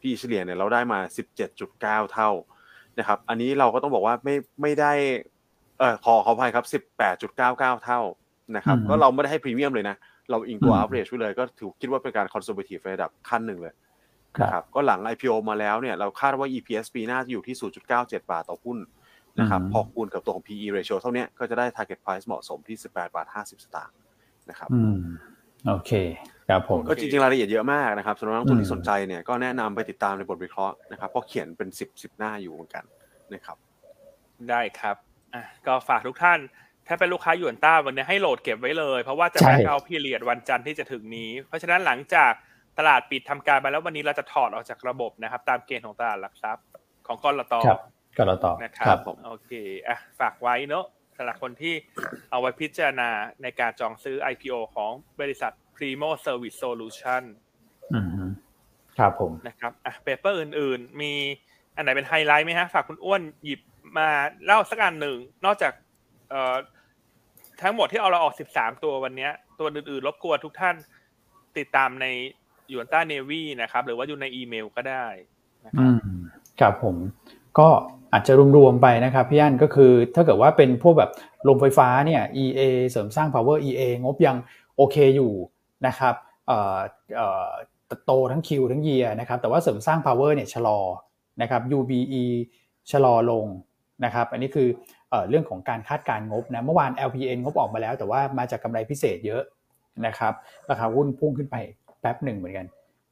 PE เฉลี่ยเนี่ยเราได้มาสิบเจ็ดจุดเก้าเท่านะครับ อันนี้เราก็ต้องบอกว่าไม่ไม่ได้ เออขอขออภัยครับสิบแปดจุดเก้าเก้าเท่านะครับอืมก็เราไม่ได้ให้พรีเมียมเลยนะ เราอิงตัวอืม average ไว้เลยก็ถือคิดว่าเป็นการ conservative ในระดับขั้นหนึ่งเลยครับนะครับก็หลัง IPO มาแล้วเนี่ยเราคาดว่า EPS ปีหน้าจะอยู่ที่ 0.97 บาทต่อหุ้นนะครับอืมพอคูณกับตัวของ PE ratio เท่าเนี้ยก็จะได้ target price เหมาะสมที่ 18 บาท 50 สตางค์นะครับอืมโอเคครับผมก็จริงๆรายละเอียดเยอะมากนะครับสำหรับนักลงทุนอืมที่สนใจเนี่ยก็แนะนำไปติดตามในบทวิเคราะห์นะครับเพราะเขียนเป็น 10 10 หน้าอยู่เหมือนกันนะครับ ได้ครับ อะก็ฝากทุกท่าน ถ้าเป็นลูกค้าหยวนต้าวันนี้ให้โหลดเก็บไว้เลย เพราะว่าจะใช่แบ็กเอาพีเรียดวันจันทร์ที่จะถึงนี้ เพราะฉะนั้นหลังจากตลาดปิดทำการไปแล้ววันนี้เราจะถอดออกจากระบบนะครับ ตามเกณฑ์ของตลาดหลักทรัพย์ของกลตครับก็เราต่อนะครัครับบผมโอเคอะฝากไว้เนอะสำหรับคนที่เอาไว้พิจารณาในการจองซื้อ IPO ของบริษัท Primo Service Solution อืมครับผมนะครับอะเปเปอร์อื่น ๆ มีอันไหนเป็นไฮไลท์ไหมฮะ ฝากคุณอ้วนหยิบ มาเล่าสักอันหนึ่งนอกจากเทั้งหมดที่เอาเราออก 13 ตัววันเนี้ยตัวอื่นๆ รบกวนทุกท่านติดตามในยูนต้าเนวีนะครับ หรือว่าอยู่ในอีเมลก็ได้นะครับครับผมก็อาจจะรวมๆไปนะครับพี่อันก็คือถ้าเกิดว่าเป็นพวกแบบโรงไฟฟ้าเนี่ย EA เสริมสร้าง power EA งบยังโอเคอยู่นะครับเอ่อเอ่อโตทั้ง Q ทั้ง Year นะครับแต่ว่าเสริมสร้าง power เนี่ยชะลอนะครับ UBE ชะลอลง นะครับอันนี้คือเอ่อเรื่องของการคาดการณ์งบนะเมื่อวาน LPN งบออกมาแล้ว แต่ว่ามาจากกำไรพิเศษเยอะนะครับราคาหุ้นพุ่งขึ้นไปแป๊บหนึ่งเหมือนกัน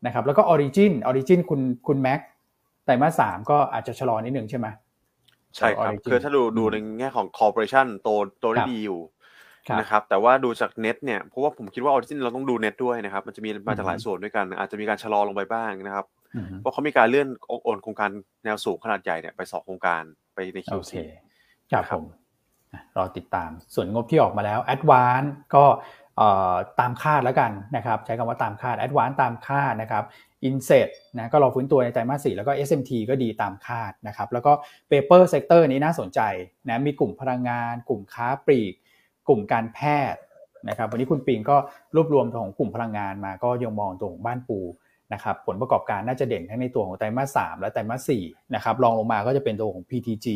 นะครับแล้วก็ Origin Origin คุณคุณแม็กไตรมาสสามก็อาจจะชะลอนิดหนึ่งใช่ไหมใช่ครับ Origin คือถ้าดูดูในแง่ของ corporation โตโตได้ครับดีอยู่ครับนะครับแต่ว่าดูจากเน็ตเนี่ยเพราะว่าผมคิดว่า Origin เราต้องดูเน็ตด้วยนะครับมันจะมีมาจากหลายอืมส่วนด้วยกัน อาจจะมีการชะลอลงไปบ้างนะครับอืม เพราะเขามีการเลื่อนโอนโครงการแนวสูงขนาดใหญ่เนี่ยไปสองโครงการไปในโอ Q4 เคครับครัผบมอะรอติดตาม ส่วนงบที่ออกมาแล้ว a d v a n c e ก็เอ่อตามคาดแล้วกันนะครับใช้คำว่าตามคาด a d v a n c e ตามคาดนะครับ Inset นะก็รอฟื้นตัวในไตรมาสสี่แล้วก็ SMT ก็ดีตามคาดนะครับแล้วก็ Paper Sector นี้น่าสนใจนะมีกลุ่มพลังงาน กลุ่มค้าปลีก กลุ่มการแพทย์นะครับวันนี้คุณปิงก็รวบรวมตัวของกลุ่มพลังงานมาก็ยังมองตัวของบ้านปู นะครับผลประกอบการน่าจะเด่นทั้งในตัวของไตรมาสสามและไตรมาสสี่นะครับรองลงมาก็จะเป็นตัวของ PTG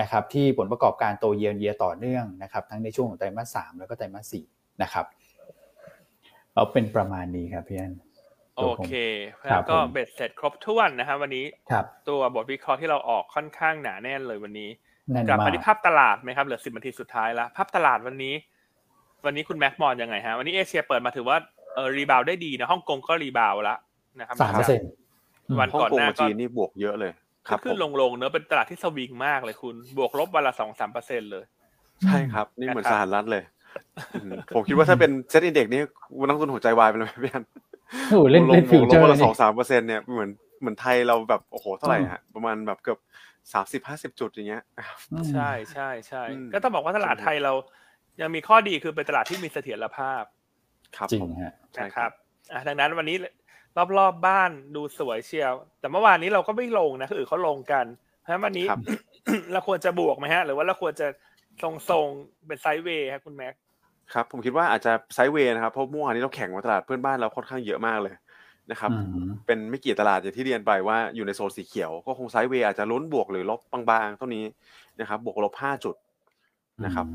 นะครับที่ผลประกอบการโตเยียร์เยียต่อเนื่องนะครับทั้งในช่วงของไตรมาสสามแล้วก็ไตรมาสสี่นะครับเอาเป็นประมาณนี้ครับพี่อันโอเคครัแล้บวก็เบ็ดเสร็จครบถ้วนนะครับวันนี้ครับตัวบทวิเคราะห์ที่เราออกค่อนข้างหนาแน่นเลยวันนี้แน่นกลับมามากที่ภาพตลาดไหมครับเหลือสิบนาทีสุดท้ายแล้วภาพตลาดวันนี้ วันนี้คุณแม็กมองยังไงฮะวันนี้เอเชียเปิดมาถือว่าเออ rebound ได้ดีนะฮ่องกงก็ rebound แล้ว นะครับสามเปอร์เซ็นต์วันฮ่องก่อนกงหน้ากับก็จีนนี่บวกเยอะเลยครับขึ้นผมลงลงๆเนอะเป็นตลาดที่สวิงมากเลยคุณ บวกลบวันละสองสามเปอร์เซ็นเลย ใช่ครับ นี่เหมือนนะครับสหรัฐเลยอืมผมคิดว่าถ้าเป็นเซ็ตอินเด็กนี่นักลงทุนหัวใจวายไปเลยไหมพี่อันโอ้โหเล่นเล่นลฟิวงเจอลงร์วันละสนี่องสามเปอร์เซ็นต์เนี่ยเหมือนเหมือนไทยเราแบบโอ้โหเท่าไหร่ฮะประมาณแบบเกือบสามสิบห้าสิบจุดอย่างเงี้ยอืมใช่ใช่ใช่อืมก็ต้องบอกว่าตลาดไทยเรา ยังมีข้อดีคือเป็นตลาดที่มีเสถียรภาพ ครับจริงผมฮะใช่นะคครัรับบอะดังนั้นวันนี้ รอบๆบบ้านดูสวยเชียว แต่เมื่อวานนี้เราก็ไม่ลงนะคืออื่นเขาลงกันเพราะฉะนั้นวันนี้ครับเราควรจะบวกไหมฮะ หรือว่าเราควรจะทรงๆเป็นไซด์เวย์ครับคุณแม็กครับผมคิดว่าอาจจะไซด์เวย์นะครับเพราะเมื่อวานนี้เราแข่งกับตลาดเพื่อนบ้านเราค่อนข้างเยอะมากเลยนะครับอืมเป็นไม่กี่ตลาดอย่างที่เรียนไปว่าอยู่ในโซนสีเขียว ก็คงไซด์เวย์อาจจะลุ้นบวกหรือลบบางๆเท่านี้นะครับ บวกลบห้าจุดนะครับ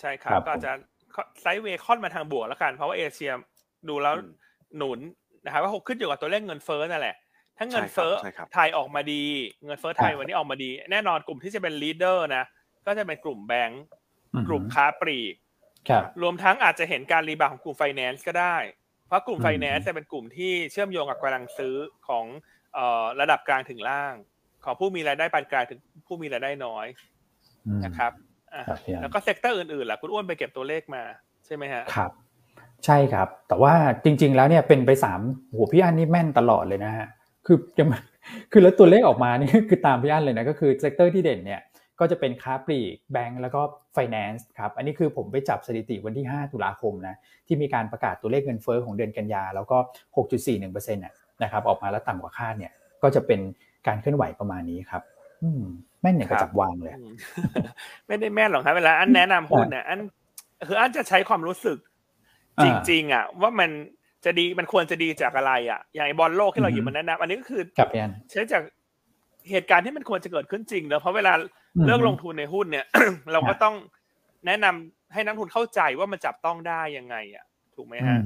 ใช่ครับครับก็อาจจะ sideway ค่อนมาทางบวกแล้วกัน เพราะว่าเอเชียดูแล้วอืมหนุน นะครับว่าขึ้นอยู่กับตัวเลขเงินเฟ้อนั่นแหละถ้าเงินเฟ้อใช่ครับไทยออกมาดี เงินเฟ้อไทยวันนี้ออกมาดี แน่นอนกลุ่มที่จะเป็น leader นะก็จะเป็นกลุ่มแบงก์กลุ่มค้าปลีกครับรวมทั้งอาจจะเห็นการ rebound ของกลุ่มไฟแนนซ์ก็ได้ เพราะกลุ่มอืมไฟแนนซ์จะเป็นกลุ่มที่เชื่อมโยงกับกำลังซื้อของเอ่อระดับกลางถึงล่าง ของผู้มีรายได้ปานกลางถึงผู้มีรายได้น้อยอืมนะครับอะครับพี่อันแล้วก็ sector อื่นๆล่ะคุณอ้วนไปเก็บตัวเลขมาใช่ไหมฮะครับ ใช่ครับ แต่ว่าจริง ๆ แล้วเนี่ยเป็นไปตามโหรพี่อันนี่แม่นตลอดเลยนะฮะคือยังคือแล้วตัวเลขออกมานี่คือตามพี่อันเลยนะก็คือ sector ที่เด่นเนี่ยก็จะเป็นค้าปลีกแบงก์แล้วก็ไฟแนนซ์ครับ อันนี้คือผมไปจับสถิติวันที่ 5 ตุลาคมนะที่มีการประกาศตัวเลขเงินเฟ้อของเดือนกันยา แล้วก็ 6.41%น่ะนะครับออกมาแล้วต่ำกว่าคาดเนี่ย ก็จะเป็นการเคลื่อนไหวประมาณนี้ครับอืมแม่นอย่างกระจับวางเลยอืมไม่ได้แม่นหรอกครับ เวลาอันแนะนำหุ้นเนี่ยอันคืออันจะใช้ความรู้สึกอ่า จริง ๆ อะ ว่ามันจะดีมันควรจะดีจากอะไร อะ อย่างไอ้บอลโลกที่เราหยิบมาแนะนำอันนี้ก็คือครับพี่อันใช้จากเหตุการณ์ที่มันควรจะเกิดขึ้นจริงเนอะเพราะเวลาอืมเลือกลงทุนในหุ้นเนี่ย เราก็ครับต้องแนะนำให้นักลงทุนเข้าใจว่ามันจับต้องได้ยังไง อะ ถูกไหมอืฮะม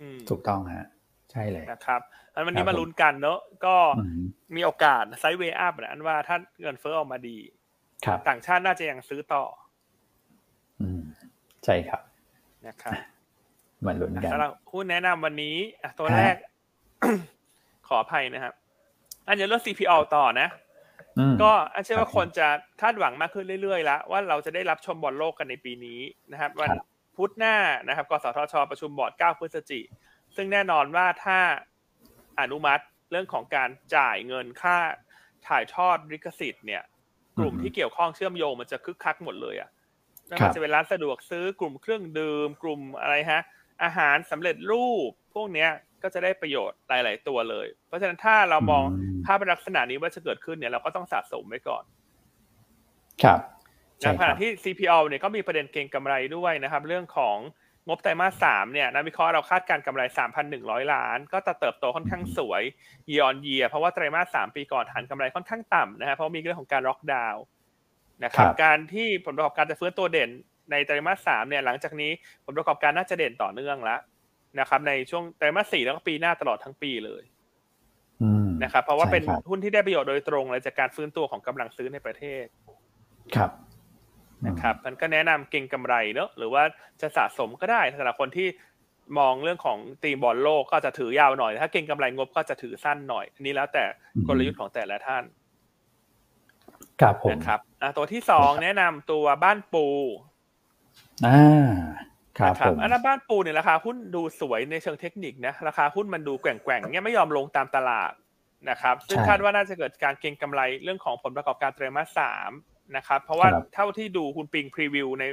อืมถูกต้องฮะใช่เลยนะครับอันวันนี้ครับมาลุ้นกันเนอะก็อืมมีโอกาสไซด์เวย์อัพนะอันว่าถ้าเงินเฟ้อออกมาดีครับต่างชาติน่าจะยังซื้อต่อ อืมใช่ครับนะครับ มาลุ้นกันสำหรับหุ้นแนะนำวันนี้อะตัวฮะแรก ขออภัยนะครับ อันจะเลือก CPO ต่อนะอืมก็อันเชื่อว่าครับคนจะคาดหวังมากขึ้นเรื่อยๆแล้วว่าเราจะได้รับชมบอลโลกกันในปีนี้นะครับ วันครับพุธหน้านะครับกสทช ประชุมบอร์ด 9 พฤศจิซึ่งแน่นอนว่าถ้าอนุมัติเรื่องของการจ่ายเงินค่าถ่ายทอดลิขสิทธิ์เนี่ย กลุ่มที่เกี่ยวข้องเชื่อมโยงมันจะคึกคักหมดเลยอะไม่ครัว่าบจะเป็นร้านสะดวกซื้อกลุ่มเครื่องดื่มกลุ่มอะไรฮะ อาหารสำเร็จรูปพวกเนี้ยก็จะได้ประโยชน์หลาย ๆ ตัวเลย เพราะฉะนั้นถ้าเรามองอืมภาพเป็นลักษณะนี้ว่าจะเกิดขึ้นเนี่ยเราก็ต้องสะสมไว้ก่อน ครับในใช่ขครัณะบที่ CPO เนี่ยก็มีประเด็นเก็งกำไรด้วยนะครับ เรื่องของงบไตรมาสสามเนี่ยนักวิเคราะห์เราคาดการณ์กำไร 3,100 ล้าน ก็จะเติบโตค่อนข้างสวย year on year เพราะว่าไตรมาสสามปีก่อนฐานกำไรค่อนข้างต่ำนะครับเพราะมีเรื่องของการล็อกดาวน์นะครับครับการที่ผลประกอบการจะฟื้นตัวเด่น ในไตรมาสสามเนี่ยหลังจากนี้ผลประกอบการน่าจะเด่นต่อเนื่องแล้วนะครับในช่วงไตรมาสสี่แล้วก็ปีหน้าตลอดทั้งปีเลยอืมนะครับเพราะว่าเป็นใช่ครับหุ้นที่ได้ประโยชน์โดยตรงเลยจากการฟื้นตัวของกำลังซื้อในประเทศ ครับนะครับมันก็แนะนำเก่งกำไรเนอะหรือว่าจะสะสมก็ได้สำหรับคนที่มองเรื่องของตีมบอลโลกก็จะถือยาวหน่อย ถ้าเก่งกำไรงบก็จะถือสั้นหน่อยอันนี้แล้วแต่อืมกลยุทธ์ของแต่ละท่านครับผมนะครับอะตัวที่สองแนะนำตัวบ้านปู อ่าครับนะผมอันนั้นบ้านปูเนี่ยราคาหุ้นดูสวยในเชิงเทคนิคนะราคาหุ้นมันดูแกว่งๆเนี่ยไม่ยอมลงตามตลาดนะครับซึ่งคาดว่าน่าจะเกิดการเก็งกำไรเรื่องของผลประกอบการไตรมาสสามนะครับเพราะว่าเท่าที่ดูคุณปิง preview ใน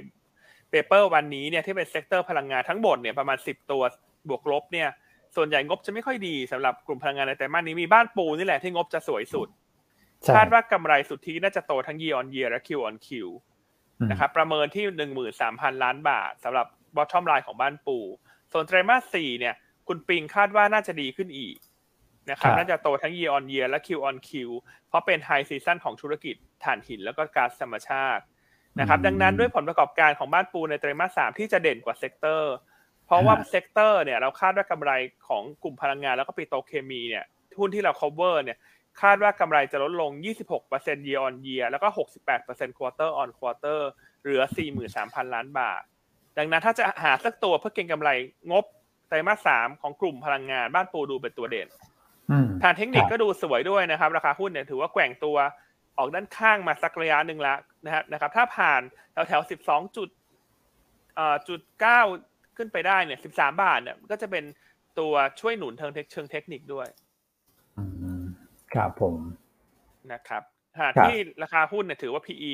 paper วันนี้เนี่ยที่เป็น sector พลังงานทั้งหมดเนี่ยประมาณ10ตัวบวกลบเนี่ย ส่วนใหญ่งบจะไม่ค่อยดีสำหรับกลุ่มพลังงานในไตรมาสนี้มีบ้านปูนี่แหละที่งบจะสวยสุดใช่คาดว่ากำไรสุทธิน่าจะโตทั้ง year on year และ Q on Q อืม นะครับประเมินที่หนึ่งหมื่นสามพันล้านบาทสำหรับ bottom line ของบ้านปูส่วนไตรมาสสี่เนี่ย คุณปิงคาดว่าน่าจะดีขึ้นอีกนะครับครับน่าจะโตทั้ง year on year และ Q on Q เพราะเป็น high season ของธุรกิจถ่านหินแล้วก็ก๊าซธรรมชาตินะครับดังนั้นด้วยผลประกอบการของบ้านปูในไตรมาสสามที่จะเด่นกว่า sector เพราะว่า sector เนี่ยเราคาดว่ากำไรของกลุ่มพลังงานแล้วก็ปิโตรเคมีเนี่ยหุ้นที่เรา cover เนี่ย คาดว่ากำไรจะลดลง 26% year on year แล้วก็ 68% quarter on quarter เหลือ 43,000 ล้านบาท ดังนั้นถ้าจะหาสักตัวเพื่อเก็งกำไรงบไตรมาสสามของกลุ่มพลังงานบ้านปูดูเป็นตัวเด่นอืมทางเทคนิคครับก็ดูสวยด้วยนะครับ ราคาหุ้นเนี่ยถือว่าแกว่งตัวออกด้านข้างมาสักระยะหนึ่งแล้วนะครับนะครับ ถ้าผ่านแถวแถวสิบสองจุดเอ่อจุดเก้าขึ้นไปได้เนี่ยสิบสามบาทเนี่ยก็จะเป็นตัวช่วยหนุนเชิงเทคเชิงเทคนิคด้วยอืม ครับผมนะครับขณะครับที่ราคาหุ้นเนี่ยถือว่า PE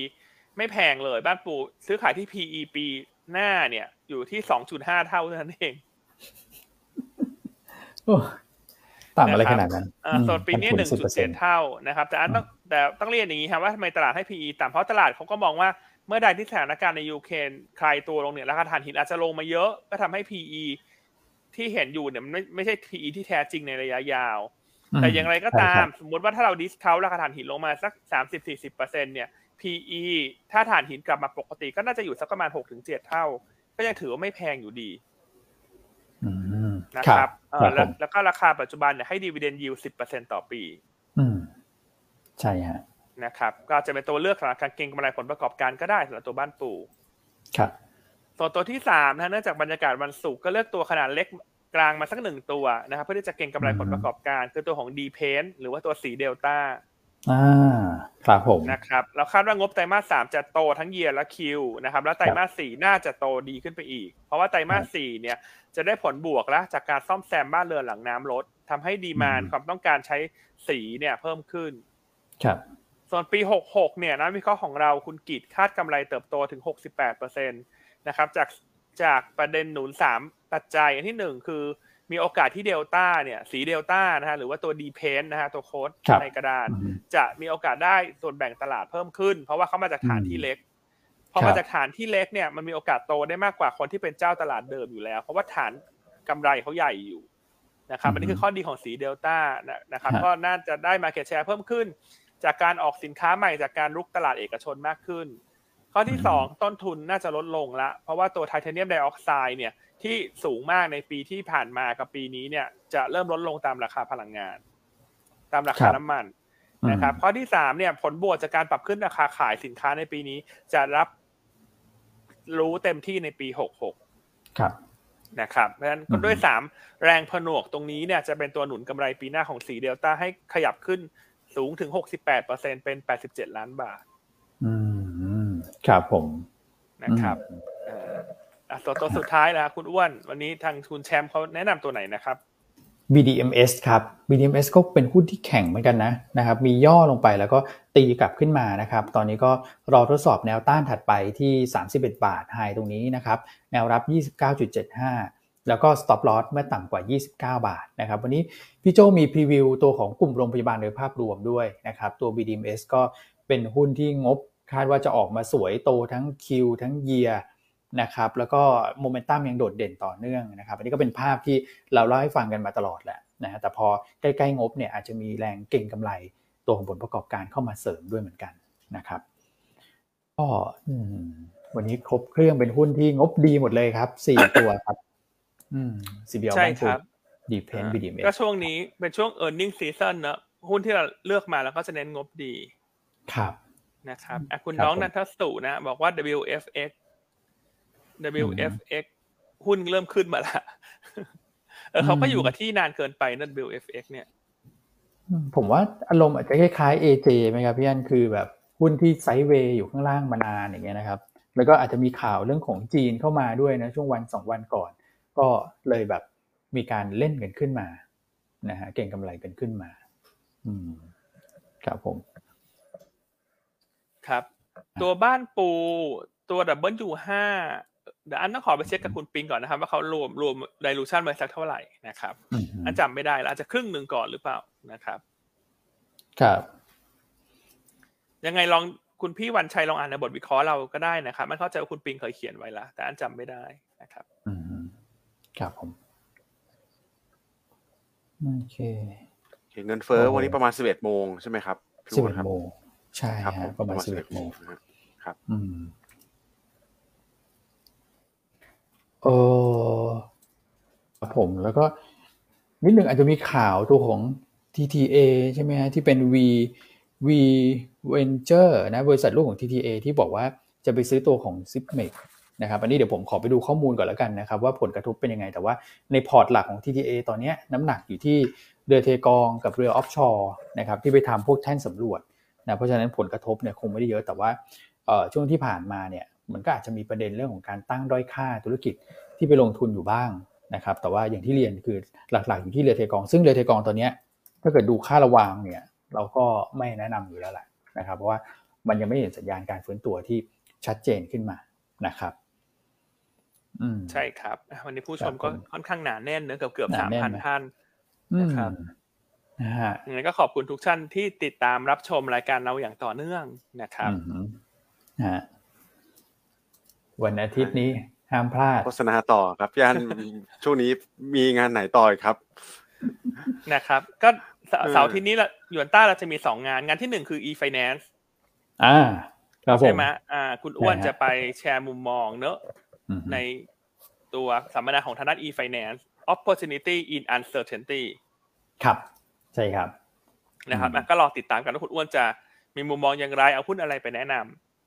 ไม่แพงเลยบ้านปูซื้อขายที่ PE ปีหน้าเนี่ย อยู่ที่สองจุดห้าเท่าเท่านั้นเองโอ้ต่ำอะไรขนาดนั้นอ่าส่วนปีนี้หนึ่งจุดเจ็ดเท่านะครับ แต่อันต้องแต่ต้องเรียนอย่างนี้ครับว่าทำไมตลาดให้ PE ต่ำเพราะตลาดเขาก็มองว่าเมื่อใดที่สถานการณ์ในยูเครนคลายตัวลงเนี่ยราคาถ่านหินอาจจะลงมาเยอะ ก็ทำให้ PE ที่เห็นอยู่เนี่ยมันไม่ไม่ใช่ PE ที่แท้จริงในระยะยาว แต่อย่างไรก็ตาม สมมุติว่าถ้าเรา discount ราคาถ่านหินลงมาสักสามสิบสี่สิบเปอร์เซ็นเนี่ย PE ถ้าถ่านหินกลับมาปกติก็น่าจะอยู่สักประมาณหกถึงเจ็ดเท่า ก็ยังถือว่าไม่แพงอยู่ดีอืมนะครับครับผม เอ่อ แล้วแล้วก็ราคาปัจจุบันเนี่ยให้ดีเวเดนยิวสิบเปอร์เซ็นต่อปี อืม ใช่ฮะนะครับ ก็จะเป็นตัวเลือกสำหรับการเก็งกำไรผลประกอบการก็ได้สำหรับตัวบ้านปูครับส่วนตัวที่สามนะเนื่องจากบรรยากาศวันศุกร์ก็เลือกตัวขนาดเล็ก กลางมาสักหนึ่งตัวนะครับเพื่อที่จะเก็งกำไรผลประกอบการ คือตัวของ d p e n หรือว่าตัวสีเดลต้าอ่าครับผมนะครับเราคาดว่างบไตรมาสสามจะโตทั้งเยียร์และคิวนะครับแล้วไตรมาสสี่น่าจะโตดีขึ้นไปอีก เพราะว่าไตรมาสสี่เนี่ยจะได้ผลบวกแล้วจากการซ่อมแซมบ้านเรือนหลังน้ำลดทำให้ดีมานอืมความต้องการใช้สีเนี่ยเพิ่มขึ้น ครับ ส่วนปี 66 เนี่ยนะวิเคราะห์ของเราคุณกิจคาดกำไรเติบโตถึง 68%นะครับจาก จากประเด็นหนุน3ปัจจัยอันที่1คือมีโอกาสที่เดลต้าเนี่ยสีเดลต้านะฮะหรือว่าตัวดีเพนนะฮะตัวโค้ดครับในกระดานอืมจะมีโอกาสได้ส่วนแบ่งตลาดเพิ่มขึ้น เพราะว่าเขามาจากฐานที่เล็กพอครัมาบจากฐานที่เล็กเนี่ยมันมีโอกาสโตได้มากกว่าคนที่เป็นเจ้าตลาดเดิมอยู่แล้ว เพราะว่าฐานกำไรเขาใหญ่อยู่นะครับอันนี้คือข้อดีของสีเดลต้านะครับฮะก็น่าจะได้มาเก็ตแชร์เพิ่มขึ้น จากการออกสินค้าใหม่จากการลุกตลาดเอกชนมากขึ้น ข้อที่อืม2ต้นทุนน่าจะลดลงละเพราะว่าตัวไทเทเนียมไดออกไซด์เนี่ยที่สูงมากในปีที่ผ่านมากับปีนี้เนี่ยจะเริ่มลดลงตามราคาพลังงาน ตามราคาน้ำมันนะครับข้อที่3เนี่ยผลบวกจากการปรับขึ้นราคาขายสินค้าในปีนี้ จะรับรู้เต็มที่ในปี66ครับนะครับเพราะฉะนั้นก็อืมด้วย3แรงผนวกตรงนี้เนี่ยจะเป็นตัวหนุนกำไรปีหน้าของสีเดลต้าให้ขยับขึ้นสูงถึง68%เป็น87ล้านบาท อืม ครับผมนะครับอืมเอ่ออะตัวตัวสุดท้ายนะครับคุณอ้วน วันนี้ทางคุณแชมป์เขาแนะนำตัวไหนนะครับ BDMs ครับ BDMs ก็เป็นหุ้นที่แข็งเหมือนกันนะนะครับ มีย่อลงไปแล้วก็ตีกลับขึ้นมานะครับ ตอนนี้ก็รอทดสอบแนวต้านถัดไปที่ 31 บาทไฮตรงนี้นะครับ แนวรับ 29.75 แล้วก็ stop loss เมื่อต่ำกว่า 29 บาทนะครับ วันนี้พี่โจมีพรีวิวตัวของกลุ่มโรงพยาบาลโดยภาพรวมด้วยนะครับ ตัว BDMs ก็เป็นหุ้นที่งบ คาดว่าจะออกมาสวยโตทั้ง Q ทั้ง Year นะครับแล้วก็โมเมนตัมยังโดดเด่นต่อเนื่องนะครับ อันนี้ก็เป็นภาพที่เราเล่าให้ฟังกันมาตลอดแหละนะฮะแต่พอใกล้ๆงบเนี่ยอาจจะมีแรงเก่งกำไรตัวของผลประกอบการเข้ามาเสริมด้วยเหมือนกันนะครับก็อืมวันนี้ครบเครื่องเป็นหุ้นที่งบดีหมดเลยครับสี่ตัวครับ อืม CBL ใช่บ้านคปูรับดีเพนบีดีเมก็ช่วงนี้เป็นช่วง e a r n i n g season เนอะหุ้นที่เราเลือกมาแล้วก็จะเน้นงบดี ครับ นะครับอะคุณครับน้องผมนันทสุนะบอกว่า WFX WFX หุ้นเริ่มขึ้นมาละเออเขาก็อยู่กับที่นานเกินไปนั่น WFX เนี่ยอืมผมว่าอารมณ์อาจจะคล้ายๆ AJ ไหมครับพี่อันคือแบบหุ้นที่ไซด์เวย์อยู่ข้างล่างมานานอย่างเงี้ยนะครับ แล้วก็อาจจะมีข่าวเรื่องของจีนเข้ามาด้วยนะ ช่วงวันสองวันก่อน ก็เลยแบบมีการเล่นกันขึ้นมานะฮะเก็งกำไรกันขึ้นมา อืมครับผม ครับ ตัวบ้านปูตัว W5เดี๋ยวอันต้องขอไปเช็คกับคุณปิงก่อนนะครับ ว่าเขารวมรวม dilution ไว้สักเท่าไหร่นะครับอืมอันจำไม่ได้แล้วอาจจะครึ่งหนึ่งก่อนหรือเปล่านะครับ ครับ ยังไงลองคุณพี่วันชัยลองอ่านในบทวิเคราะห์เราก็ได้นะครับ มันเข้าใจว่าคุณปิงเคยเขียนไว้แล้วแต่อันจำไม่ได้นะครับ อืมครับผมโอเคโอเคเงินเฟ้อโอ้โหวันนี้ประมาณสิบเอ็ดโมงใช่ไหมครับพี่สิบอ้วเอ็นดครับโมง ใช่ครับผฮะมประมาณสิบเอ็ดโมงครับ อืมเออครับผมแล้วก็นิดหนึ่งอาจจะมีข่าวตัวของ TTA ใช่ไหมฮะที่เป็น V V Venture นะบริษัทลูกของ TTA ที่บอกว่าจะไปซื้อตัวของ z i p m e c นะครับอันนี้เดี๋ยวผมขอไปดูข้อมูลก่อนแล้วกันนะครับ ว่าผลกระทบเป็นยังไง แต่ว่าในพอร์ตหลักของ TTA ตอนเนี้ยน้ำหนักอยู่ที่เรือเทกองกับเรือออฟชอร์นะครับที่ไปทำพวกแท่นสำรวจ นะเพราะฉะนั้นผลกระทบเนี่ยคงไม่ได้เยอะแต่ว่าเอ่อช่วงที่ผ่านมาเนี่ยมันก็อาจจะมีประเด็นเรื่องของการตั้งด้อยค่าธุรกิจที่ไปลงทุนอยู่บ้างนะครับแต่ว่าอย่างที่เรียนคือหลักๆอยู่ที่เรือเทกอง ซึ่งเรือเทกองตอนเนี้ยถ้าเกิดดูค่าระวางเนี่ยเราก็ไม่แนะนำอยู่แล้วแหละนะครับ เพราะว่ามันยังไม่เห็นสัญญาณการฟื้นตัวที่ชัดเจนขึ้นมานะครับอืมใช่ครับอะวันนี้ผู้ชมก็ครับผมค่อนข้างหนาแน่นเนอะเกือบเกือบหนาสามแน่นพันไหมท่านอืมนะครับ นะฮะยังไงก็ขอบคุณทุกท่านที่ติดตามรับชมรายการเราอย่างต่อเนื่องนะครับอืมนะฮะวันอาทิตย์นี้ห้ามพลาดโฆษณาต่อครับพี่อันช่วงนี้มีงานไหนต่ออีกครับ นะครับ ก็เสาเออเสาร์อาที่นี้ละยวนต้าเราจะมีสองงาน งานที่หนึ่งคือ e-finance อ่าครับผมใช่ไหมอ่า คุณอ้วนใช่ฮะจะไปแชร์มุมมองเนอะอืมในตัวสัมมนาของทางด้าน e-finance opportunity in uncertainty ครับ ใช่ครับนะครับอืมอะก็รอติดตามกันว่าคุณอ้วนจะมีมุมมองอย่างไรเอาหุ้นอะไรไปแนะน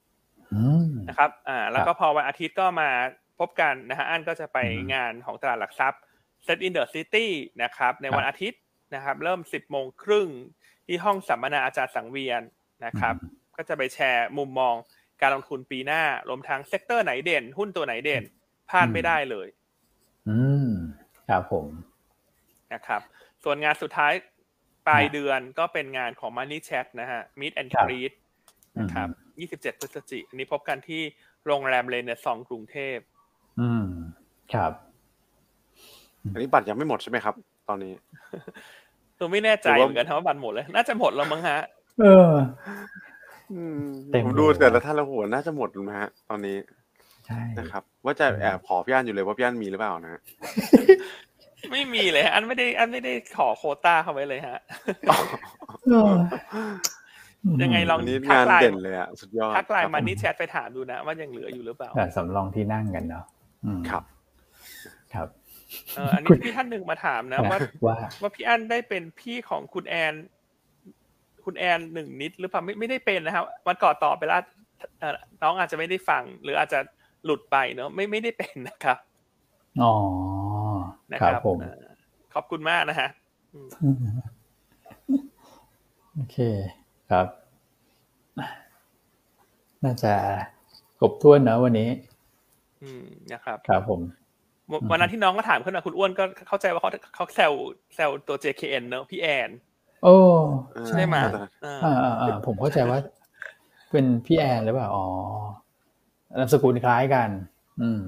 ำอืมนะครับอ่าแล้วก็พอวันอาทิตย์ก็มาพบกันนะฮะอันก็จะไปงานของตลาดหลักทรัพย์ SET in the City นะครับในวันอาทิตย์นะครับ เริ่ม10โมงครึ่งที่ห้องสัมมนาอาจารย์สังเวียนนะครับ ก็จะไปแชร์มุมมองการลงทุนปีหน้ารวมทั้ง sector ไหนเด่น หุ้นตัวไหนเด่นพลาดไม่ได้เลย อืมครับผมนะครับ ส่วนงานสุดท้าย ปลายเดือนก็เป็นงานของ Money Chat นะฮะ Meet and Greet นะครับ27พฤศจิกายนนี้พบกันที่โรงแรมเรเนซองกรุงเทพ อืม ครับ อันนี้บัตรยังไม่หมดใช่ไหมครับ ตอนนี้ตัวไม่แน่ใจเหมือนกันว่าบัตรหมดเลย น่าจะหมดแล้วมั้งฮะ เออเต็มผมดูเลยแต่ละท่านและหัวน่าจะหมดนะฮะ ตอนนี้ ใช่ นะครับ ว่าจะแอบขอพี่อันอยู่เลยว่าพี่อันมีหรือเปล่านะฮะ ไม่มีเลยฮะอันไม่ได้อันไม่ได้ขอโควต้าเข้าไว้เลยฮะเออยังไไงลองอันนี้ทักงานไลน์เด่นเลยอะสุดยอดทักไลน์ครับมันนี่แชทไปถามดูนะว่ายังเหลืออยู่หรือเปล่าแต่สำรองที่นั่งกันเนาะอืมครับ ครับเอออันนี้พี่ท่านหนึ่งมาถามนะว่าว่าว่าพี่อันได้เป็นพี่ของคุณแอน คุณแอนหนึ่งนิดหรือเปล่าไม่ไม่ได้เป็นนะครับวันก่อนตอบไปแล้วเอ่อน้องอาจจะไม่ได้ฟัง หรืออาจจะหลุดไปเนอะไม่ไม่ได้เป็นนะครับอ๋อ นะคครัรับบผมเอ่อขอบคุณมากนะฮะอืมโอเคครับ น่าจะครบถ้วนนะวันนี้ อืมนะครับ ครับผมวันวันนั้นที่น้องก็ถามขึ้นมาคุณอ้วนก็เข้าใจว่าเขาเขาแซวแซวตัว JKN เนอะพี่แอนโอ้ใช่ไหมเออเอออ่าอ่าอ่าผมเข้าใจว่า เป็นพี่แอนหรือเปล่าอ๋อนามสกุลคล้ายกัน อืม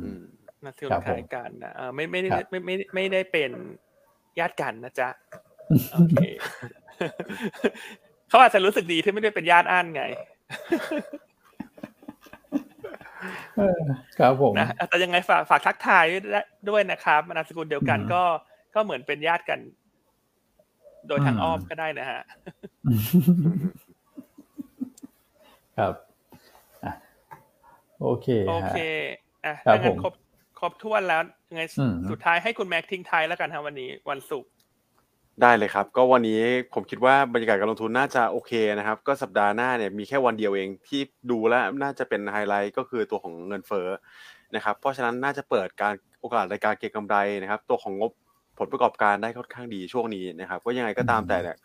อืมมาเที่ยวครับผมคล้ายกันนะเออไม่ไม่ได้ครับไม่ไม่ไม่ไม่ได้เป็นญาติกันนะจ๊ะโอเคเขาอาจจะรู้สึกดีที่ไม่ได้เป็นญาติอันไงเออครับผมนะแต่ยังไงฝากฝากทักทายด้วยนะครับนามสกุลเดียวกันอืมก็ก็เหมือนเป็นญาติกัน โดยทางอืมอ้อมก็ได้นะฮะ ครับอะโอเคโอฮะเคอะครับถ้างั้นผมครบ ครบถ้วนแล้วยังไงอืมสุดท้ายให้คุณแม็กทิ้งท้ายแล้วกันครับวันนี้วันศุกร์ได้เลยครับ ก็วันนี้ผมคิดว่าบรรยากาศการลงทุนน่าจะโอเคนะครับ ก็สัปดาห์หน้าเนี่ยมีแค่วันเดียวเองที่ดูแล้วน่าจะเป็นไฮไลท์ก็คือตัวของเงินเฟ้อนะครับ เพราะฉะนั้นน่าจะเปิดการโอกาสในการเก็งกำไรนะครับ ตัวของงบผลประกอบการได้ค่อนข้างดีช่วงนี้นะครับ ก็ยังไงก็ตามแต่เนี่ย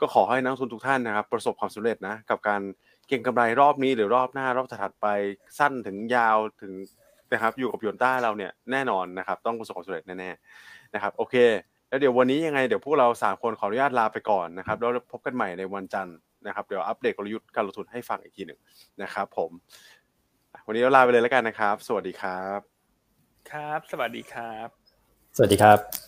ก็ขอให้นักลงทุนทุกท่านนะครับ ประสบความสำเร็จนะกับการเก็งกำไรรอบนี้หรือรอบหน้ารอบถัดๆไปสั้นถึงยาวถึง นะครับอยู่กับยนต้าเราเนี่ยแน่นอนนะครับต้องประสบความสำเร็จแน่ๆนะครับโอเค แล้วเดี๋ยววันนี้ยังไงเดี๋ยวพวกเราสามคนขออนุญาตลาไปก่อนนะครับแล้วพบกันใหม่ในวันจันทร์นะครับเดี๋ยวอัปเดตกลยุทธ์การลงทุนให้ฟังอีกทีหนึ่งนะครับผม วันนี้เราลาไปเลยแล้วกันนะครับ สวัสดีครับ ครับ สวัสดีครับ สวัสดีครับ